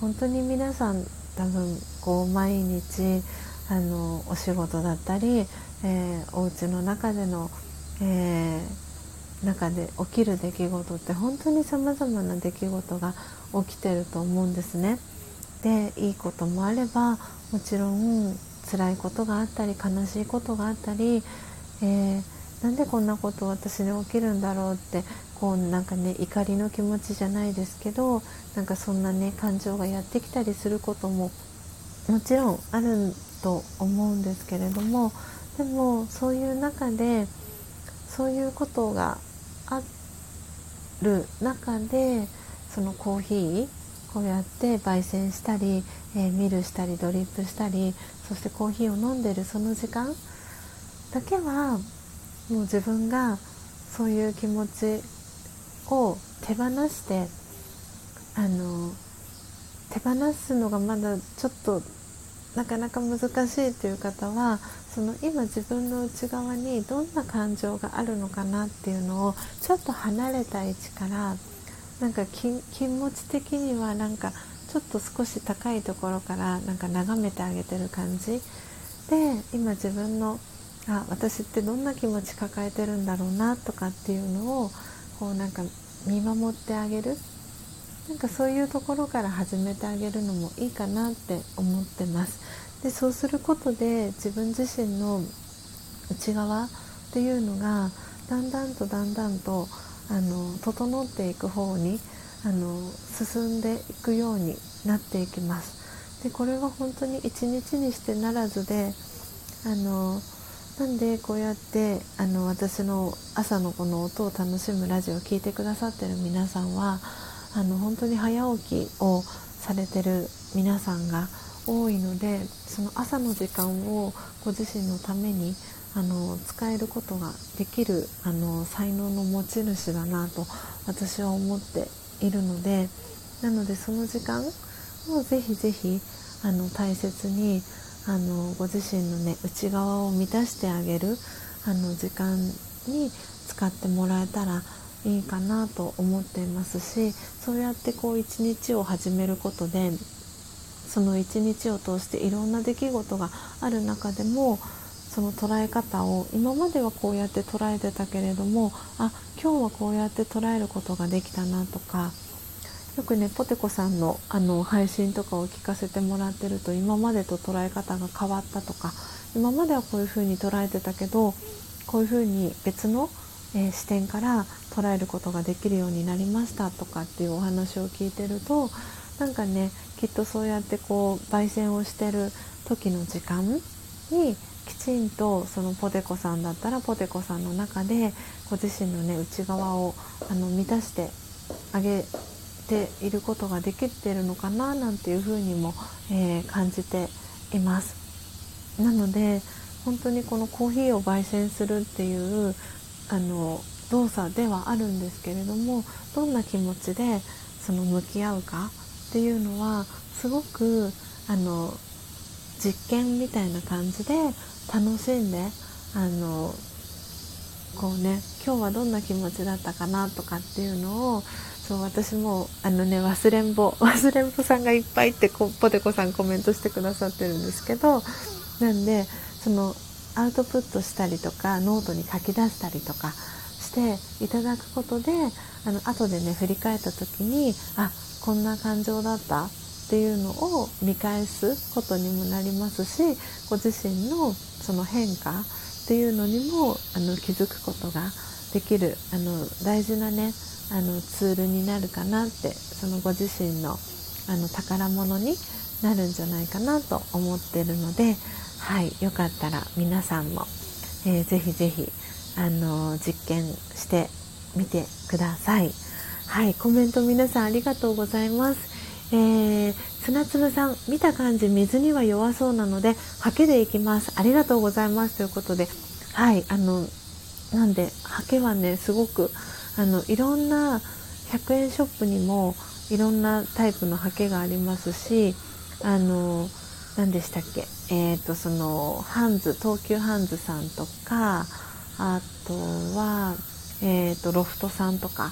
本当に皆さん多分こう毎日あのお仕事だったり、えー、お家の中での、えー、中で起きる出来事って本当にさまざまな出来事が起きてると思うんですね。でいいこともあればもちろん辛いことがあったり悲しいことがあったり、えー、なんでこんなこと私に起きるんだろうってこうなんかね怒りの気持ちじゃないですけどなんかそんなね感情がやってきたりすることももちろんあると思うんですけれどもでもそういう中でそういうことがある中でそのコーヒーこうやって焙煎したり、えー、ミルしたりドリップしたりそしてコーヒーを飲んでるその時間だけはもう自分がそういう気持ちを手放してあの手放すのがまだちょっとなかなか難しいという方はその今自分の内側にどんな感情があるのかなっていうのをちょっと離れた位置からなんか気持ち的にはなんかちょっと少し高いところからなんか眺めてあげてる感じ。で今自分のあ私ってどんな気持ち抱えてるんだろうなとかっていうのをこうなんか見守ってあげる。なんかそういうところから始めてあげるのもいいかなって思ってます。でそうすることで自分自身の内側っていうのがだんだんとだんだんとあの整っていく方にあの進んでいくようになっていきます。でこれは本当に一日にしてならずであのなんでこうやってあの私の朝のこの音を楽しむラジオを聴いてくださってる皆さんはあの本当に早起きをされてる皆さんが多いのでその朝の時間をご自身のためにあの使えることができるあの才能の持ち主だなと私は思っているのでなのでその時間をぜひぜひあの大切にあのご自身のね内側を満たしてあげるあの時間に使ってもらえたらいいかなと思っていますしそうやってこう一日を始めることでその一日を通していろんな出来事がある中でもその捉え方を今まではこうやって捉えてたけれどもあ今日はこうやって捉えることができたなとかよくねポテコさんのあの配信とかを聞かせてもらってると今までと捉え方が変わったとか今まではこういうふうに捉えてたけどこういうふうに別の、えー、視点から捉えることができるようになりましたとかっていうお話を聞いてるとなんかねきっとそうやってこう焙煎をしてる時の時間にきちんとそのポテコさんだったらポテコさんの中でご自身のね内側をあの満たしてあげていることができてるのかななんていうふうにも、えー、感じています。なので本当にこのコーヒーを焙煎するっていうあの動作ではあるんですけれどもどんな気持ちでその向き合うかっていうのはすごくあの実験みたいな感じで楽しんであのこうね今日はどんな気持ちだったかなとかっていうのをそう私もあのね忘れんぼ 忘れんぼさんがいっぱいってこポテコさんコメントしてくださってるんですけどなんでそのアウトプットしたりとかノートに書き出したりとかしていただくことであの後でね振り返った時にあこんな感情だったっていうのを見返すことにもなりますしご自身のその変化っていうのにもあの気づくことができるあの大事なねあのツールになるかなってそのご自身のあの宝物になるんじゃないかなと思ってるので、はい、よかったら皆さんも、えー、ぜひぜひあの実験してみてください。はい、コメント皆さんありがとうございます。えー、砂粒さん見た感じ水には弱そうなのでハケでいきます。ありがとうございます。ということではいあのなんでハケはねすごくあのいろんな100円ショップにもいろんなタイプのハケがありますしあの何でしたっけ？えっ、ー、とそのハンズ東急ハンズさんとかあとは、えーとロフトさんとか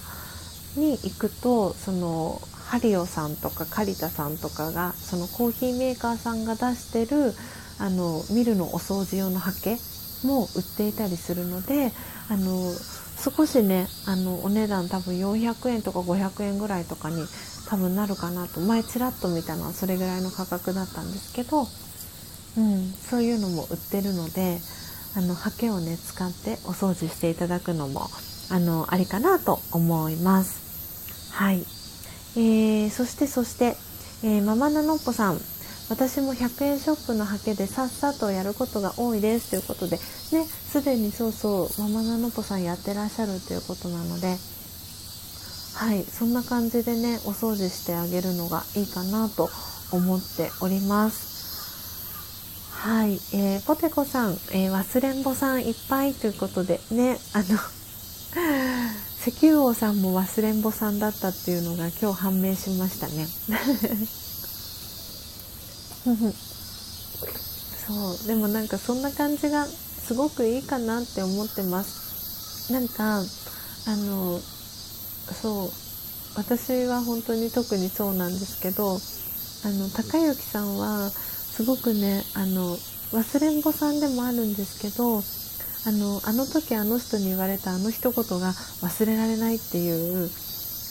に行くとそのハリオさんとかカリタさんとかがそのコーヒーメーカーさんが出してるあのミルのお掃除用のハケも売っていたりするのであの少しねあのお値段多分400円とか500円ぐらいとかに多分なるかなと前ちらっと見たのはそれぐらいの価格だったんですけど、うん、そういうのも売ってるのであのハケをね使ってお掃除していただくのもあのありかなと思います。はいえー、そしてそして、えー、ママナノッポさん。私も100円ショップのハケでさっさとやることが多いです。ということでねすでにそうそうママナノッポさんやってらっしゃるということなのではいそんな感じでねお掃除してあげるのがいいかなと思っております。はい、えー、ポテコさん、えー、忘れんぼさんいっぱいということでねあの石油王さんも忘れんぼさんだったっていうのが今日判明しましたね。そうでもなんかそんな感じがすごくいいかなって思ってます。なんかあのそう私は本当に特にそうなんですけどあの高之さんはすごくねあの忘れんぼさんでもあるんですけどあのあの時あの人に言われたあの一言が忘れられないっていう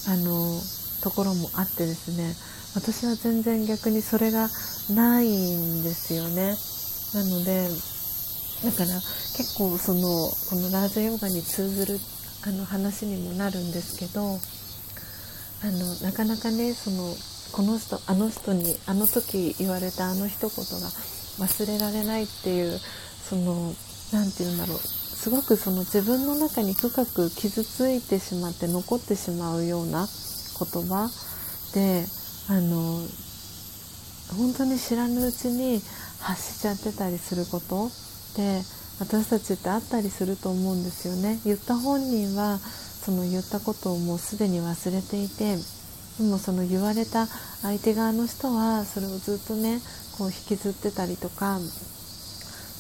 あのところもあってですね私は全然逆にそれがないんですよね。なのでだから結構そのこのラージャヨガに通ずるあの話にもなるんですけどあのなかなかねそのこの人あの人にあの時言われたあの一言が忘れられないっていうその何て言うんだろう。すごくその自分の中に深く傷ついてしまって残ってしまうような言葉。であの本当に知らぬうちに発しちゃってたりすること。で私たちってあったりすると思うんですよね。言った本人はその言ったことをもうすでに忘れていてでもその言われた相手側の人はそれをずっとねこう引きずってたりとか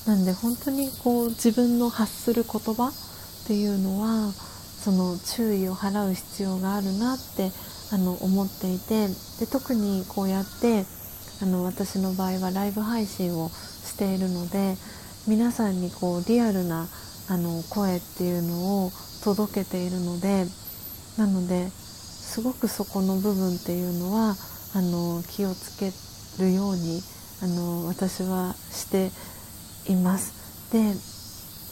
なんで本当にこう自分の発する言葉っていうのはその注意を払う必要があるなってあの思っていてで特にこうやってあの私の場合はライブ配信をしているので皆さんにこうリアルなあの声っていうのを届けているのでなのですごくそこの部分っていうのはあの気をつけるようにあの私はしています。で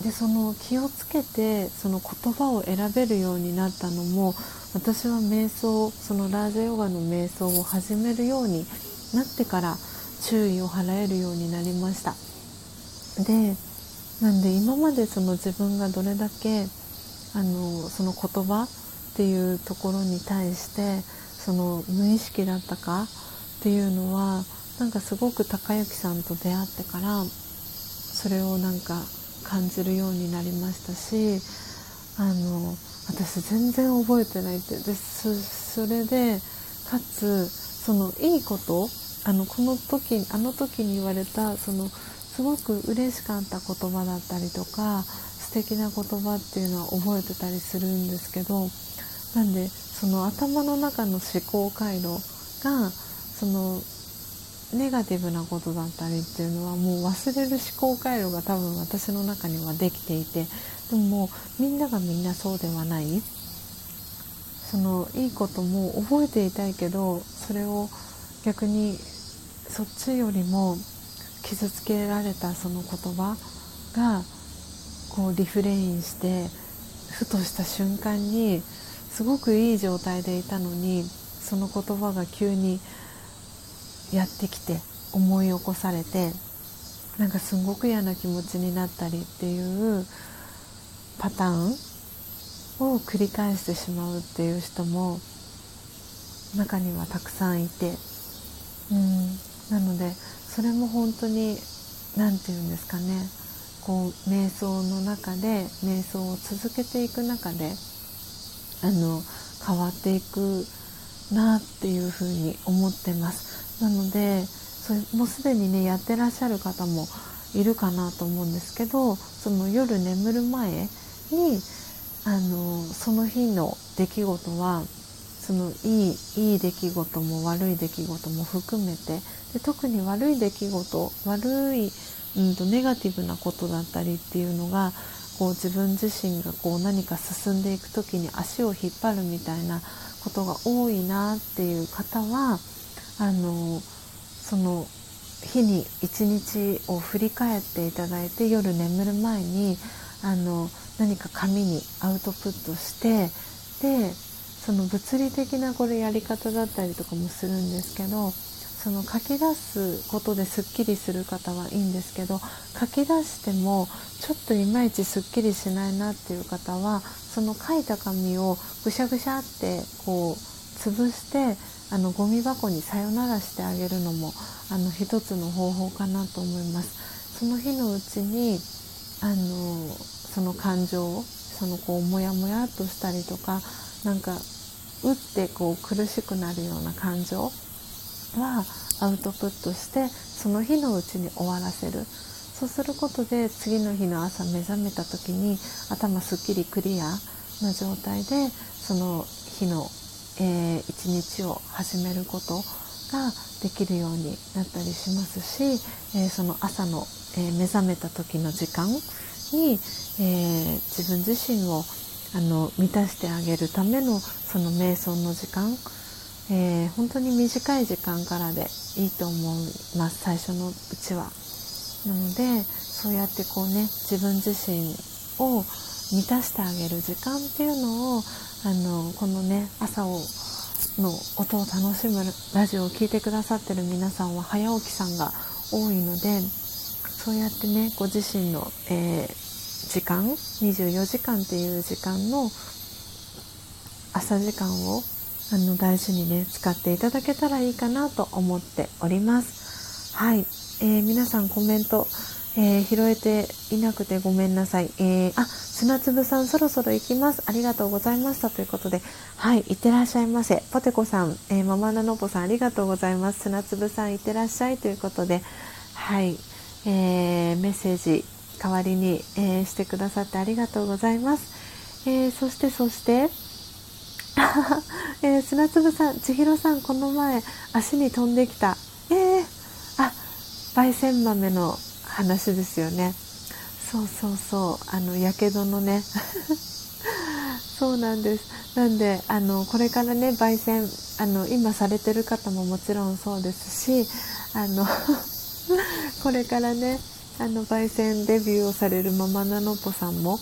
でその気をつけてその言葉を選べるようになったのも私は瞑想そのラージャヨガの瞑想を始めるようになってから注意を払えるようになりました。でなんで今までその自分がどれだけあのその言葉っていうところに対してその無意識だったかっていうのはなんかすごく高之さんと出会ってからそれをなんか感じるようになりましたしあの私全然覚えてないってでそれでかつそのいいことあのこの時あの時に言われたそのすごく嬉しかった言葉だったりとか素敵な言葉っていうのは覚えてたりするんですけどなんでその頭の中の思考回路がそのネガティブなことだったりっていうのはもう忘れる思考回路が多分私の中にはできていてでももうみんながみんなそうではない。そのいいことも覚えていたいけどそれを逆にそっちよりも傷つけられたその言葉がこうリフレインしてふとした瞬間にすごくいい状態でいたのにその言葉が急にやってきて思い起こされてなんかすごく嫌な気持ちになったりっていうパターンを繰り返してしまうっていう人も中にはたくさんいて、うん、なのでそれも本当に何て言うんですかね。こう瞑想の中で瞑想を続けていく中であの変わっていくなっていうふうに思ってますなのでそれもうすでにねやってらっしゃる方もいるかなと思うんですけどその夜眠る前にあのその日の出来事はそのいいいい出来事も悪い出来事も含めてで特に悪い出来事悪い、うんと、ネガティブなことだったりっていうのがこう自分自身がこう何か進んでいく時に足を引っ張るみたいなことが多いなっていう方はあのその日に一日を振り返っていただいて夜眠る前にあの何か紙にアウトプットしてでその物理的なこれやり方だったりとかもするんですけどその書き出すことですっきりする方はいいんですけど書き出してもちょっといまいちすっきりしないなっていう方はその書いた紙をぐしゃぐしゃってこう潰してあのゴミ箱にさよならしてあげるのもあの一つの方法かなと思います。その日のうちにあのその感情をそのこうモヤモヤとしたりとかなんか打ってこう苦しくなるような感情はアウトプットしてその日のうちに終わらせるそうすることで次の日の朝目覚めた時に頭すっきりクリアな状態でその日の、えー、一日を始めることができるようになったりしますし、えー、その朝の、えー、目覚めた時の時間に、え自分自身をあの満たしてあげるためのその瞑想の時間、え、本当に短い時間からでいいと思います最初のうちは。なのでそうやってこうね自分自身を満たしてあげる時間っていうのをあのこのね朝をの音を楽しむラジオを聴いてくださってる皆さんは早起きさんが多いのでそうやってねご自身の、えー時間24時間っていう時間の朝時間をあの大事にね使っていただけたらいいかなと思っております。はい、えー、皆さんコメント、えー、拾えていなくてごめんなさい、えー、あ砂粒さんそろそろ行きます。ありがとうございました。ということではいいってらっしゃいませ。ポテコさん、えー、ママナノポさんありがとうございます。砂粒さんいってらっしゃい。ということではい、えー、メッセージ代わりに、えー、してくださってありがとうございます。えー、そしてそして、えー、砂粒さん、千尋さん、この前足に飛んできた。えー、あ、焙煎豆の話ですよね。そうそうそう、あの、やけどのね。そうなんです。なんで、あの、これからね、焙煎、あの、今されてる方ももちろんそうですし、あの これからね、あの焙煎デビューをされるママナノポさんも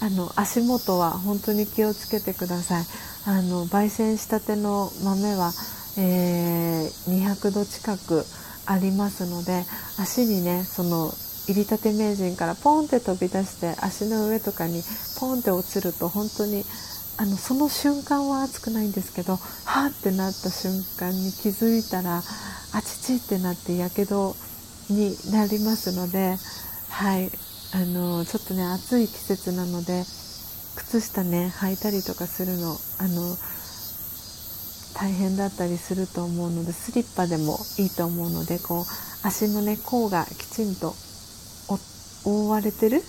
あの足元は本当に気をつけてくださいあの焙煎したての豆は、えー、200度近くありますので足にねその入りたて名人からポンって飛び出して足の上とかにポンって落ちると本当にあのその瞬間は熱くないんですけどはってなった瞬間に気づいたらあちちってなってやけどになりますので、はい、あのちょっとね暑い季節なので靴下ね履いたりとかするのあの大変だったりすると思うのでスリッパでもいいと思うのでこう足のね甲がきちんと覆われてる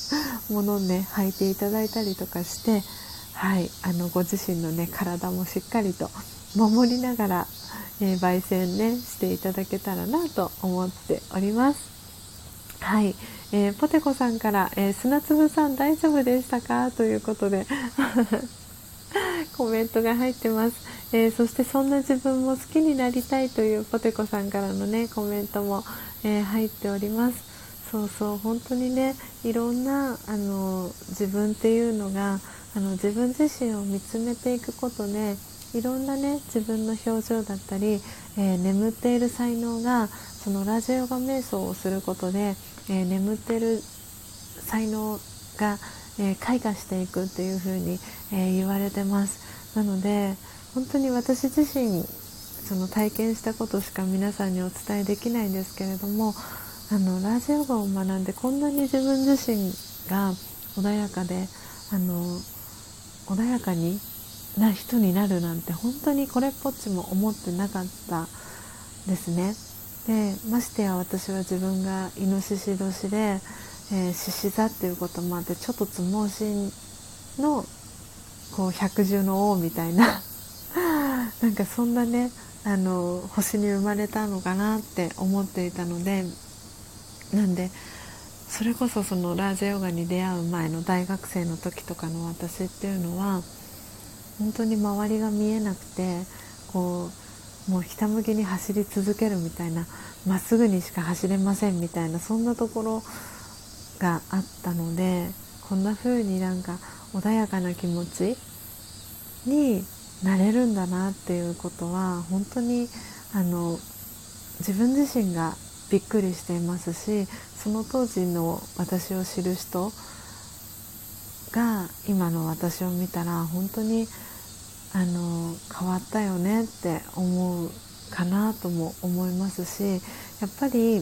ものをね履いていただいたりとかして、はい、あのご自身のね体もしっかりと守りながら、えー、焙煎ねしていただけたらなと思っております。はい、えー、ポテコさんから、え砂粒さん大丈夫でしたか？ということで。コメントが入ってます、えそしてそんな自分も好きになりたいというポテコさんからのねコメントも、え入っております。そうそう本当にねいろんなあの自分っていうのがあの自分自身を見つめていくことでいろんなね自分の表情だったり、えー、眠っている才能がそのラジオガ瞑想をすることで、えー、眠っている才能が、えー、開花していくっていう風に、え言われてますなので本当に私自身その体験したことしか皆さんにお伝えできないんですけれどもあのラジオガを学んでこんなに自分自身が穏やかであの穏やかにな人になるなんて本当にこれっぽっちも思ってなかったですね。でましてや私は自分がイノシシ年で獅子、座っていうこともあってちょっとつ盲信のこう百獣の王みたいな なんかそんなねあの星に生まれたのかなって思っていたのでなんでそれこそそのラージャヨガに出会う前の大学生の時とかの私っていうのは本当に周りが見えなくてこうもうひたむきに走り続けるみたいなまっすぐにしか走れませんみたいなそんなところがあったのでこんな風になんか穏やかな気持ちになれるんだなっていうことは本当にあの自分自身がびっくりしていますしその当時の私を知る人が今の私を見たら本当にあの変わったよねって思うかなとも思いますしやっぱり、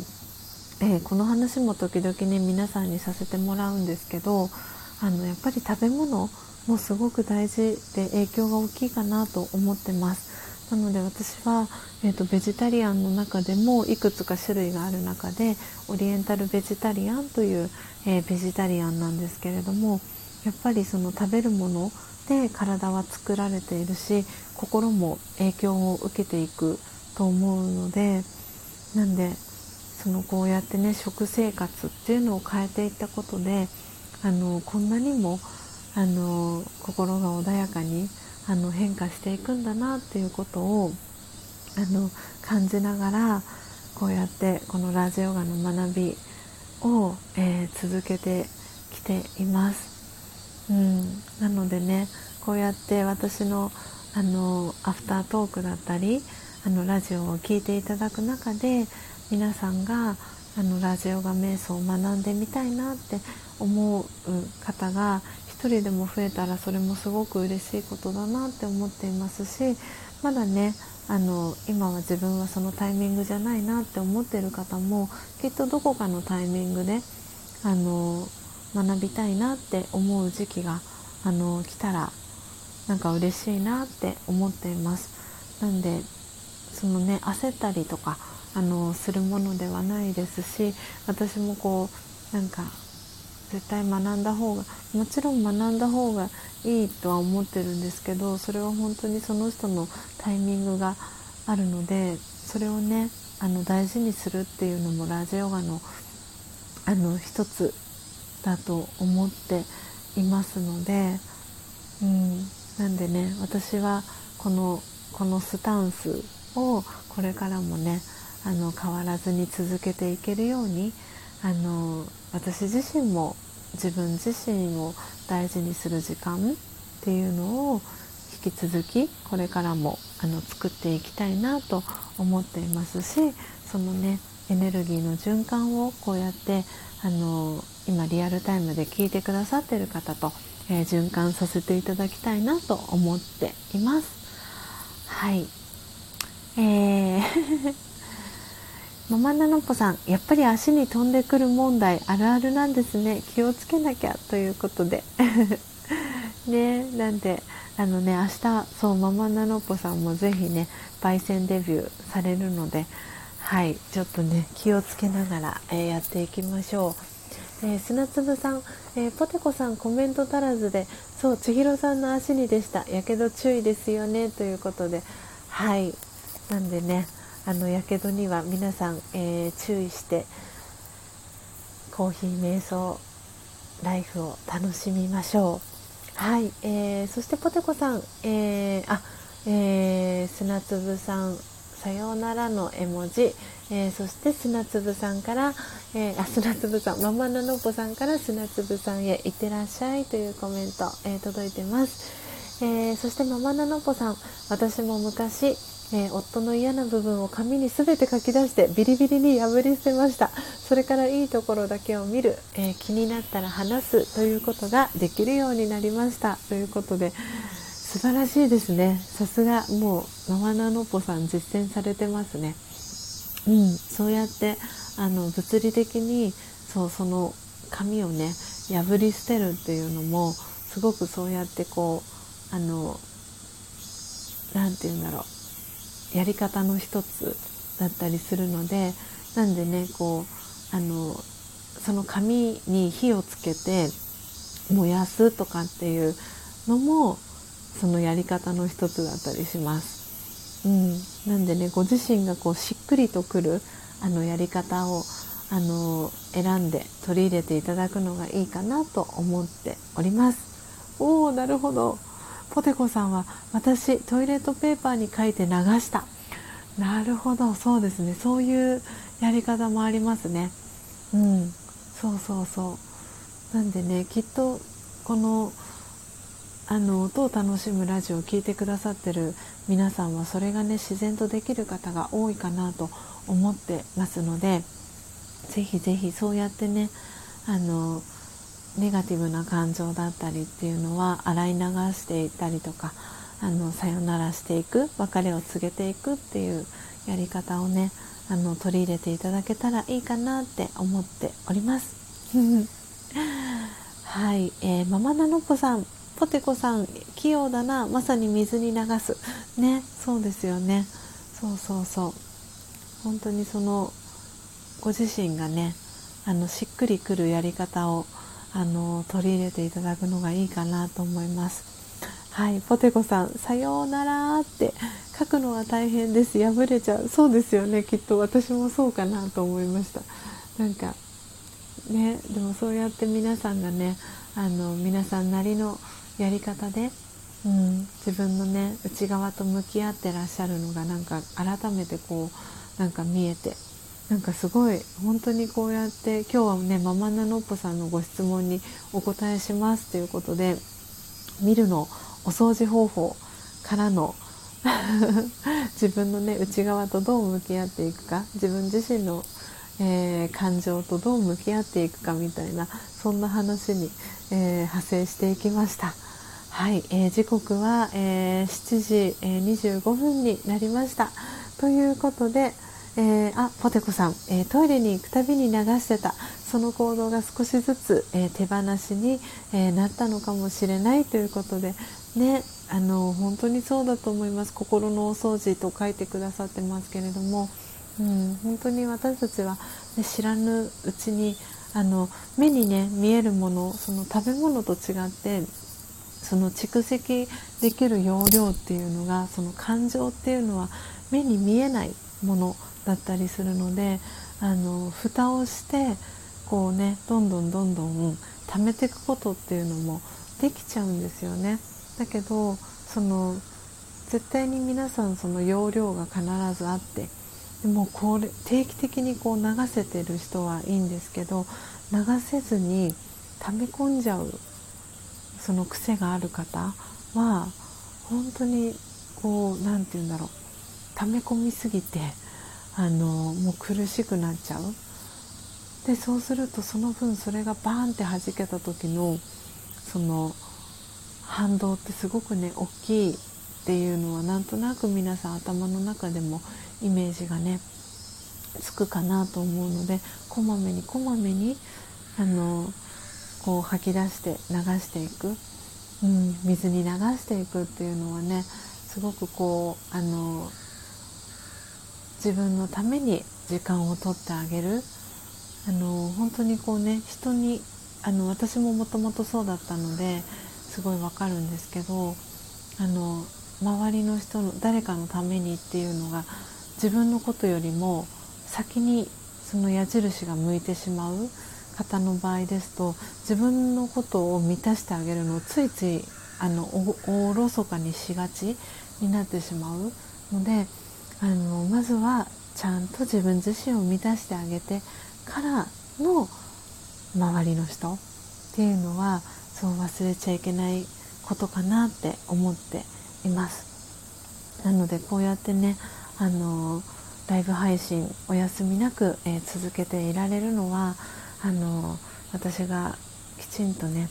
え、この話も時々ね皆さんにさせてもらうんですけどあのやっぱり食べ物もすごく大事で影響が大きいかなと思ってます。なので私は、えーと、ベジタリアンの中でもいくつか種類がある中でオリエンタルベジタリアンという、えー、ベジタリアンなんですけれどもやっぱりその食べるもので体は作られているし心も影響を受けていくと思うのでなんでそのこうやってね食生活っていうのを変えていったことであのこんなにもあの心が穏やかにあの変化していくんだなっていうことをあの感じながらこうやってこのラジオガの学びを、えー、続けてきています。うん、なのでねこうやって私のあのアフタートークだったりあのラジオを聴いていただく中で皆さんがあのラジオが瞑想を学んでみたいなって思う方が1人でも増えたらそれもすごく嬉しいことだなって思っていますしまだねあの今は自分はそのタイミングじゃないなって思ってる方もきっとどこかのタイミングであの学びたいなって思う時期があの来たらなんか嬉しいなって思っています。なんでそのね焦ったりとかあのするものではないですし私もこうなんか絶対学んだ方がもちろん学んだ方がいいとは思ってるんですけどそれは本当にその人のタイミングがあるのでそれをねあの大事にするっていうのもラジオガのあの一つだと思っていますので、うん、なんでね私はこのこのスタンスをこれからもねあの変わらずに続けていけるようにあの私自身も自分自身を大事にする時間っていうのを引き続きこれからもあの作っていきたいなと思っていますしそのねエネルギーの循環をこうやってあの今リアルタイムで聞いてくださってる方と、えー、循環させていただきたいなと思っています。はい、えーママナノポさんやっぱり足に飛んでくる問題あるあるなんですね。気をつけなきゃということで。ねなんであのね明日そうママナノポさんもぜひね焙煎デビューされるのではいちょっとね気をつけながら、えー、やっていきましょう、えー、砂粒さん、えー、ポテコさんコメント足らずでそう千尋さんの足にでした。やけど注意ですよね。ということではいなんでねあのやけどには皆さん、えー、注意してコーヒー瞑想ライフを楽しみましょう。はい、えー、そしてポテコさん、えー、あ、えー、砂粒さんさようならの絵文字、えー、そして砂粒さんから、えー、あ砂粒さんママナノポさんから砂粒さんへいってらっしゃいというコメント、えー、届いてます、えそしてママナノポさん私も昔えー、夫の嫌な部分を紙に全て書き出してビリビリに破り捨てました。それからいいところだけを見る、えー、気になったら話すということができるようになりました。ということで素晴らしいですね。さすがもうママナノポさん実践されてますね。うんそうやってあの物理的にそうその紙をね破り捨てるっていうのもすごくそうやってこうあの何て言うんだろう。やり方の一つだったりするのでなんでねこうあのその紙に火をつけて燃やすとかっていうのもそのやり方の一つだったりします。うん、なんでねご自身がこうしっくりとくるあのやり方をあの選んで取り入れていただくのがいいかなと思っております。おおなるほどポテコさんは私トイレットペーパーに書いて流した。なるほどそうですね。そういうやり方もありますね。うん。そうそうそう。なんでねきっとこのあの音を楽しむラジオを聴いてくださってる皆さんはそれがね自然とできる方が多いかなと思ってますのでぜひぜひそうやってねあのネガティブな感情だったりっていうのは洗い流していったりとかあのさよならしていく別れを告げていくっていうやり方をねあの取り入れていただけたらいいかなって思っております。はい、えー、ママナノポさんポテコさん器用だな。まさに水に流す。ねそうですよね。そうそうそう。本当にそのご自身がねあのしっくりくるやり方をあの取り入れていただくのがいいかなと思います。はいポテコさんさようならって書くのは大変です。破れちゃう。そうですよね。きっと私もそうかなと思いました。なんかねでもそうやって皆さんがねあの皆さんなりのやり方で、うん、自分のね内側と向き合ってらっしゃるのがなんか改めてこうなんか見えてなんかすごい本当にこうやって今日はねママナノッポさんのご質問にお答えしますということで見るのお掃除方法からの 自分のね内側とどう向き合っていくか自分自身の、えー、感情とどう向き合っていくかみたいなそんな話に、えー、派生していきました。はい、えー、時刻は、え7時、え25分になりました。ということで、えー、あポテコさん、えー、トイレに行くたびに流してた。その行動が少しずつ、えー、手放しに、えなったのかもしれないということで。ねあの本当にそうだと思います。心のお掃除と書いてくださってますけれども、うん、本当に私たちは、ね、知らぬうちにあの目にね見えるものその食べ物と違ってその蓄積できる容量っていうのがその感情っていうのは目に見えない。ものだったりするのであの蓋をしてこうねどんどんどんどん貯めていくことっていうのもできちゃうんですよね。だけどその絶対に皆さんその容量が必ずあってでもこれ定期的にこう流せてる人はいいんですけど流せずに溜め込んじゃうその癖がある方は本当にこう何て言うんだろう溜め込みすぎてあのもう苦しくなっちゃう。でそうするとその分それがバーンって弾けた時のその反動ってすごくね大きいっていうのはなんとなく皆さん頭の中でもイメージがねつくかなと思うのでこまめにこまめにあのこう吐き出して流していく、うん、水に流していくっていうのはねすごくこうあの自分のために時間をとってあげる。あの本当にこうね人にあの私ももともとそうだったのですごいわかるんですけどあの周りの人の誰かのためにっていうのが自分のことよりも先にその矢印が向いてしまう方の場合ですと自分のことを満たしてあげるのをついついあのおろそかにしがちになってしまうのであのまずはちゃんと自分自身を満たしてあげてからの周りの人っていうのはそう忘れちゃいけないことかなって思っています。なのでこうやってねあのライブ配信お休みなく、えー、続けていられるのはあの私がきちんとね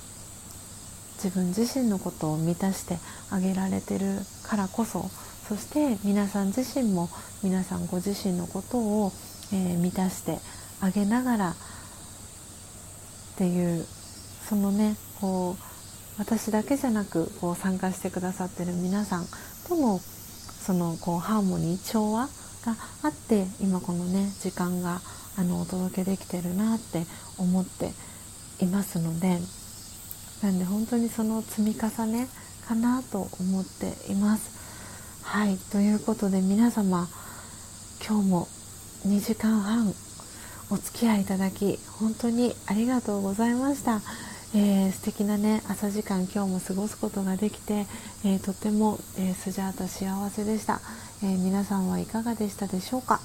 自分自身のことを満たしてあげられてるからこそそして皆さん自身も皆さんご自身のことを、えー、満たしてあげながらっていうそのねこう私だけじゃなくこう参加してくださってる皆さんとのそのこうハーモニー調和があって今このね時間があのお届けできてるなって思っていますのでなんで本当にその積み重ねかなと思っています。はいということで皆様今日も2時間半お付き合いいただき本当にありがとうございました。えー、素敵なね朝時間今日も過ごすことができて、えー、とても、えー、スジャータ幸せでした、えー、皆さんはいかがでしたでしょうか。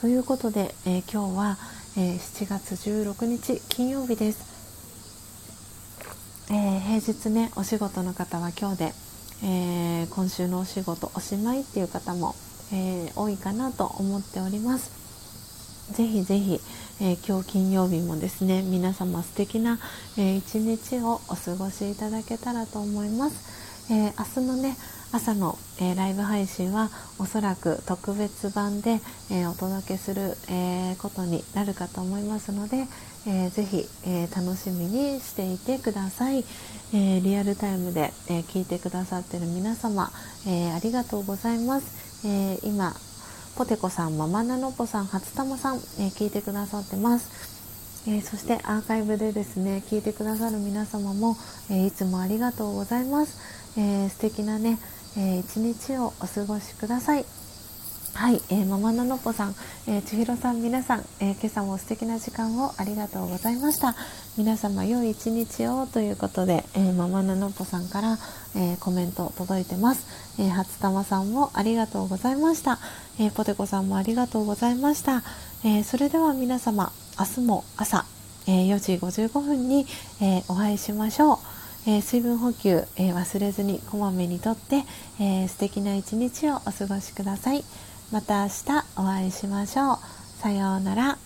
ということで、え今日は、え7月16日金曜日です、え平日ねお仕事の方は今日で、え今週のお仕事おしまいっていう方も、え多いかなと思っております。ぜひぜひ、えー、今日金曜日もですね皆様素敵な、えー、一日をお過ごしいただけたらと思います、え、明日のね朝の、えライブ配信はおそらく特別版で、えお届けする、えことになるかと思いますので、えー、ぜひ、え楽しみにしていてください、えリアルタイムで、え聞いてくださってる皆様、えありがとうございます、え今ポテコさん、ママナノポさん、初玉さん、えー、聞いてくださってます。えー、そしてアーカイブでですね、聞いてくださる皆様も、えー、いつもありがとうございます。えー、素敵なね、え一日をお過ごしください。はい、えー、ママナノポさん、えー、千尋さん、皆さん、えー、今朝も素敵な時間をありがとうございました。皆様、良い一日をということで、えー、ママナノポさんから、えコメント届いてます。え初玉さんもありがとうございました。えポテコさんもありがとうございました。えそれでは皆様、明日も朝、え4時55分に、えお会いしましょう。えー、水分補給、えー、忘れずにこまめにとって、えー、素敵な一日をお過ごしください。また明日お会いしましょう。さようなら。